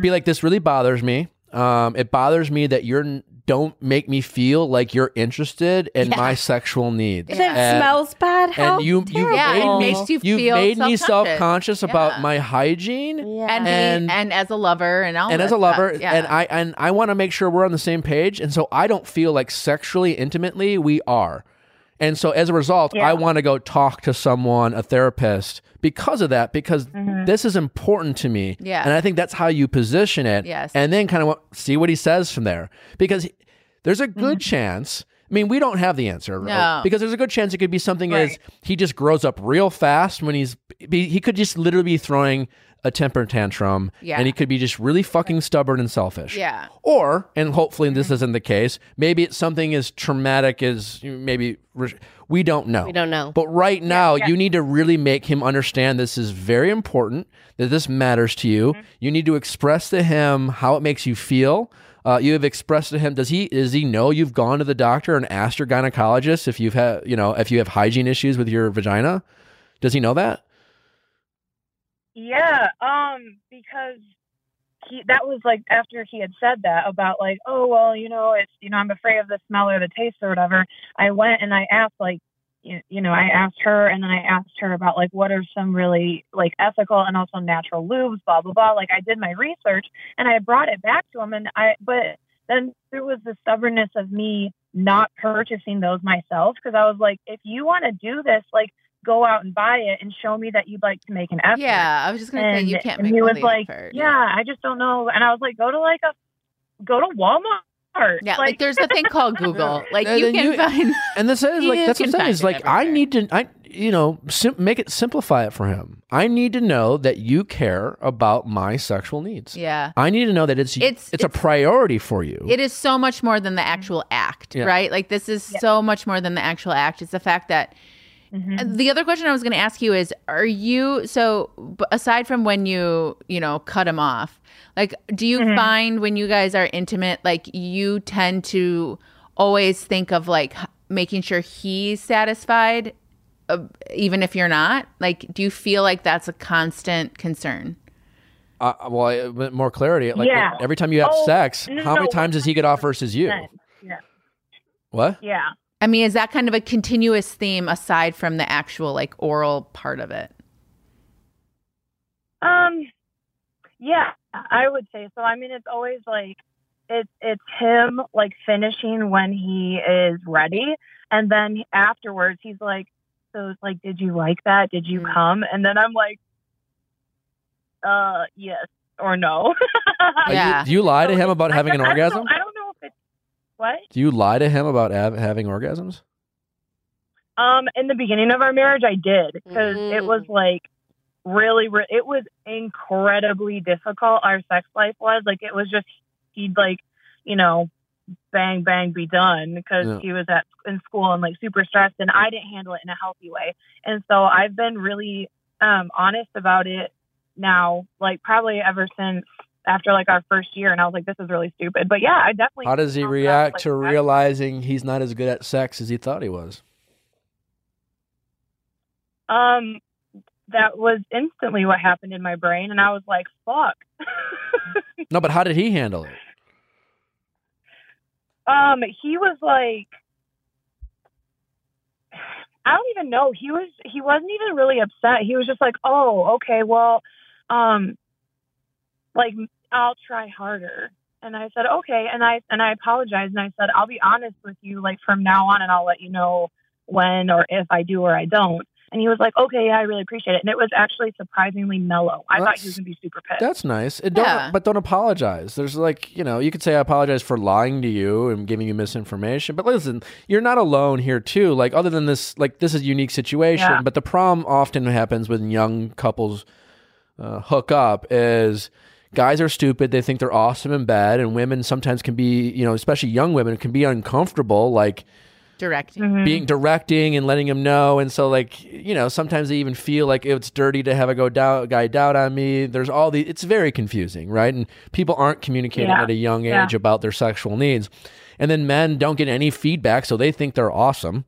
be like, this really bothers me. Um, it bothers me that you're n- don't make me feel like you're interested in Yeah. my sexual needs. If it And- smells bad, how and you you terrible. Yeah, it made me makes you you feel made me self-conscious. self-conscious about my hygiene Yeah. and, And- and and as a lover and all and as a lover stuff. Yeah. and I and I want to make sure we're on the same page and so I don't feel like sexually intimately we are. And so as a result, Yeah. I want to go talk to someone, a therapist because of that because mm-hmm. this is important to me. Yeah. And I think that's how you position it Yes. and then kind of see what he says from there because there's a good mm-hmm. chance I mean, we don't have the answer No. because there's a good chance it could be something as he just grows up real fast when he's he could just literally be throwing a temper tantrum Yeah. and he could be just really fucking stubborn and selfish. Yeah. Or, and hopefully this isn't the case, maybe it's something as traumatic as maybe we don't know. We don't know. But right now, you need to really make him understand this is very important, that this matters to you. You need to express to him how it makes you feel. Uh, you have expressed to him. Does he? Does he know you've gone to the doctor and asked your gynecologist if you've had, you know, if you have hygiene issues with your vagina? Does he know that? Yeah, um, because he that was like after he had said that about like, oh well, you know, it's you know, I'm afraid of the smell or the taste or whatever. I went and I asked like you you know, I asked her and then I asked her about like what are some really like ethical and also natural lubes, blah blah blah. Like I did my research and I brought it back to him and I but then there was the stubbornness of me not purchasing those myself because I was like, if you want to do this, like go out and buy it and show me that you'd like to make an effort. Yeah, I was just gonna And, say you can't and make he was like, effort. yeah, I just don't know. And I was like, go to like a, go to Walmart. Yeah, like, there's a thing called Google. Like you can you- find And this is like that's what I'm saying. Is like it I need to I you know sim- make it simplify it for him. I need to know that you care about my sexual needs. Yeah. I need to know that it's It's- it's, a priority for you. It is so much more than the actual act, Yeah. right? Like this is so much more than the actual act. It's the fact that Mm-hmm. the other question I was going to ask you is are you so aside from when you, you know, cut him off, like do you Mm-hmm. find when you guys are intimate like you tend to always think of like making sure he's satisfied uh, even if you're not? Like do you feel like that's a constant concern? uh, well, I- with more clarity. Like Yeah. every time you have Oh, sex, no, how many no, times does he get off versus you? Yeah. What? Yeah. I mean, is that kind of a continuous theme aside from the actual like oral part of it? Um, yeah, I would say so. I mean, it's always like it's it's him like finishing when he is ready, and then afterwards he's like, "So it's like, did you like that? Did you Mm. come?" And then I'm like, "Uh, yes or no." Are you- Yeah. do you lie to him about having an don't- I don't orgasm? I don't know if it's what. Do you lie to him about av- having orgasms? Um, in the beginning of our marriage, I did because it Mm. was like really, re- it was incredibly difficult. Our sex life was like it was just he'd like, you know, bang bang be done because Yeah. he was at in school and like super stressed, and I didn't handle it in a healthy way. And so I've been really um honest about it now, like probably ever since after like our first year, and I was like, this is really stupid. But yeah, I definitely. How does he react like, to realizing he's not as good at sex as he thought he was? Um, that was instantly what happened in my brain, and I was like, "Fuck." No, but how did he handle it? um, he was like, I don't even know. He was he wasn't even really upset. He was just like, "Oh, okay, well, um, like I'll try harder." And I said, "Okay," and I and I apologized, and I said, "I'll be honest with you, like from now on, and I'll let you know when or if I do or I don't." And he was like, "Okay, yeah, I really appreciate it." And it was actually surprisingly mellow. I thought That's- he was gonna be super pissed. That's nice. It don't, Yeah. But don't apologize. There's like, you know, you could say I apologize for lying to you and giving you misinformation. But listen, you're not alone here too. Like other than this, like this is a unique situation. Yeah. But the problem often happens when young couples uh, hook up is guys are stupid. They think they're awesome in bed, and women sometimes can be, you know, especially young women can be uncomfortable. Like Directing. Mhm. being directing and letting them know and so like you know sometimes they even feel like it's dirty to have a go doubt guy doubt on me there's all the it's very confusing right and people aren't communicating Yeah. at a young Yeah. age about their sexual needs and then men don't get any feedback so they think they're awesome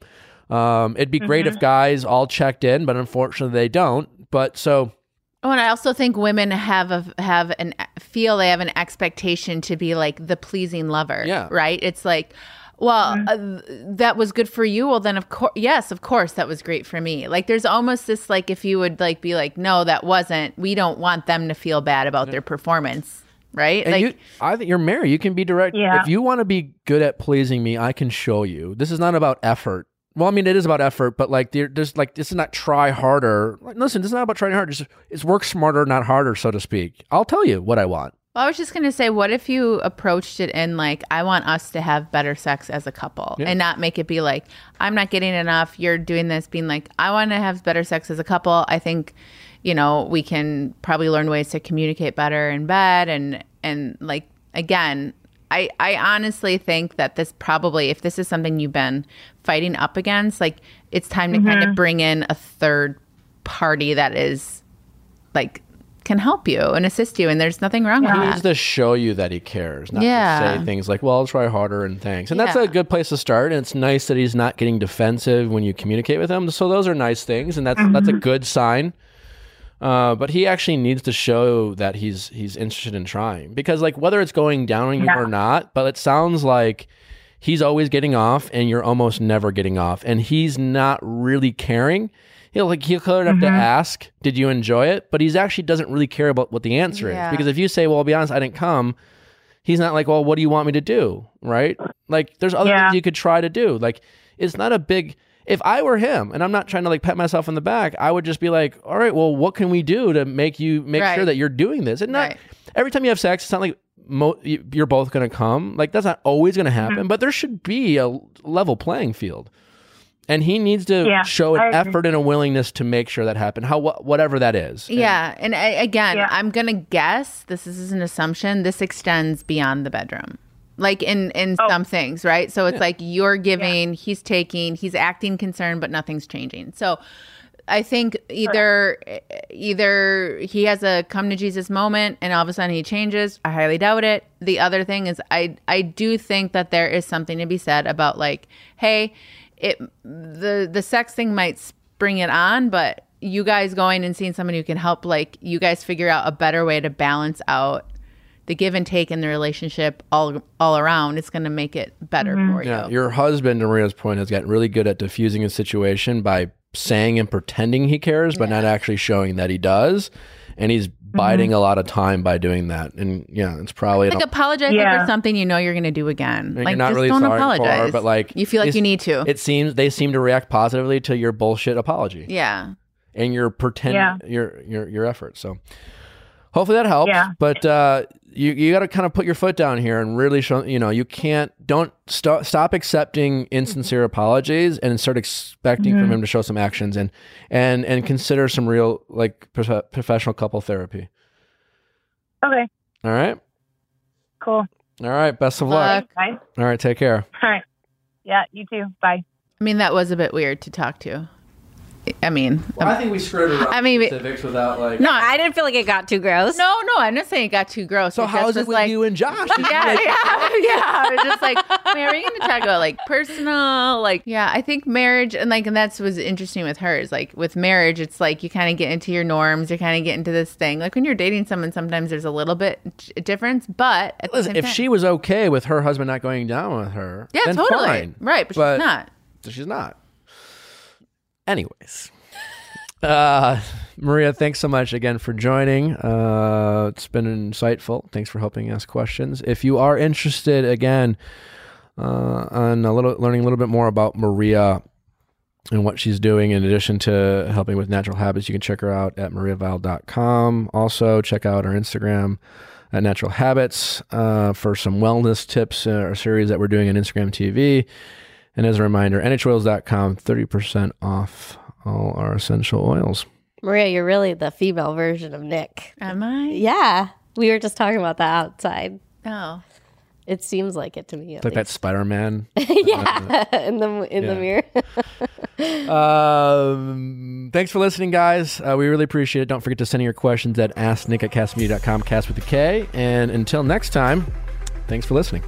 um, it'd be great Mm-hmm. if guys all checked in but unfortunately they don't but so Oh, and I also think women have a have an feel they have an expectation to be like the pleasing lover. Yeah. Right. It's like, well, uh, that was good for you. Well, then of course, yes, of course, that was great for me. Like, there's almost this like if you would like be like, no, that wasn't. We don't want them to feel bad about their performance. Right. And like, you, I think you're married. You can be direct. Yeah. If you want to be good at pleasing me, I can show you. This is not about effort. Well, I mean, it is about effort, but like, there's like, this is not try harder. Like, listen, this is not about trying harder. Just, it's work smarter, not harder, so to speak. I'll tell you what I want. Well, I was just gonna say, what if you approached it in like, I want us to have better sex as a couple, Yeah. and not make it be like, I'm not getting enough. You're doing this, being like, I want to have better sex as a couple. I think, you know, we can probably learn ways to communicate better in bed, and and like again, I I honestly think that this probably, if this is something you've been fighting up against, like it's time to kind of mm-hmm. bring in a third party that is like can help you and assist you and there's nothing wrong with that. He needs to show you that he cares, not Yeah. to say things like, well, I'll try harder and thanks. And that's Yeah. a good place to start. And it's nice that he's not getting defensive when you communicate with him. So those are nice things. And that's, that's a mm-hmm. good sign. Uh, but he actually needs to show that he's he's interested in trying because like whether it's going down on you or not, but it sounds like he's always getting off and you're almost never getting off, and he's not really caring. He'll like he'll have Mm-hmm. to ask, "Did you enjoy it?" But he's actually doesn't really care about what the answer Yeah. is because if you say, "Well, I'll be honest, I didn't come," he's not like, "Well, what do you want me to do?" Right? Like there's other Yeah. things you could try to do. Like it's not a big if I were him and I'm not trying to like pat myself on the back, I would just be like, all right, well, what can we do to make you make Right. sure that you're doing this? And not Right. every time you have sex, it's not like mo- you- you're both going to come. Like that's not always going to happen, Mm-hmm. but there should be a level playing field. And he needs to Yeah, show an effort and a willingness to make sure that happen. How wh- whatever that is. And- Yeah, and I, again, Yeah. I'm gonna guess this is an assumption. This extends beyond the bedroom, like in in Oh. some things, right? So it's like you're giving, he's taking, he's acting concerned, but nothing's changing. So I think either either he has a come to Jesus moment, and all of a sudden he changes. I highly doubt it. The other thing is, I I do think that there is something to be said about like, hey, it the the sex thing might spring it on, but you guys going and seeing someone who can help, like you guys figure out a better way to balance out the give and take in the relationship all all around. It's going to make it better for you. Yeah, your husband, to Maria's point, has gotten really good at diffusing a situation by saying and pretending he cares, but not actually showing that he does. And he's biding a lot of time by doing that. And yeah, it's probably like an- apologizing Yeah. for something you know you're going to do again. you're like not just really don't sorry apologize. for, but like you feel like you need to. It seems they seem to react positively to your bullshit apology yeah. and your pretend Yeah. your your your effort. So hopefully that helps. Yeah. But uh, you you got to kind of put your foot down here and really show. You know, you can't don't stop stop accepting insincere apologies and start expecting Mm-hmm. from him to show some actions and and and consider some real like prof- professional couple therapy. Okay, All right. cool. All right. Best of luck. Luck. Bye. All right. Take care. All right. Yeah, you too. Bye. I mean, that was a bit weird to talk to. I mean, I think we skirted around I mean, it- specifics without like. no, I didn't feel like it got too gross. no, no. I'm not saying it got too gross. So It how just is it with like, you and Josh? Yeah, like- yeah, yeah. I was just like, man, are you going to talk about like personal? Like, yeah, I think marriage and like, and that's what's interesting with hers. Like with marriage, it's like you kind of get into your norms. You kind of get into this thing. Like when you're dating someone, sometimes there's a little bit j- difference, but at the Listen, same if time- she was okay with her husband not going down with her, yeah, then totally fine. right, but, But- she's not. So she's not. Anyways, uh, Maria, thanks so much again for joining. Uh, it's been insightful. Thanks for helping ask questions. If you are interested, again, uh, on a little learning a little bit more about Maria and what she's doing in addition to helping with natural habits, you can check her out at mariaviall.com. Also, check out our Instagram at Natural Habits uh, for some wellness tips, uh, our series that we're doing on Instagram TV. And as a reminder, nhoils.com, 30% off all our essential oils. Maria, you're really the female version of Nick. Am I? Yeah. We were just talking about that outside. Oh, It seems like it to me. At Like that. Spider Man. yeah, in the in Yeah. the mirror. um, thanks for listening, guys. Uh, we really appreciate it. Don't forget to send in your questions at asknick at kastmedia.com, cast with a K. And until next time, thanks for listening.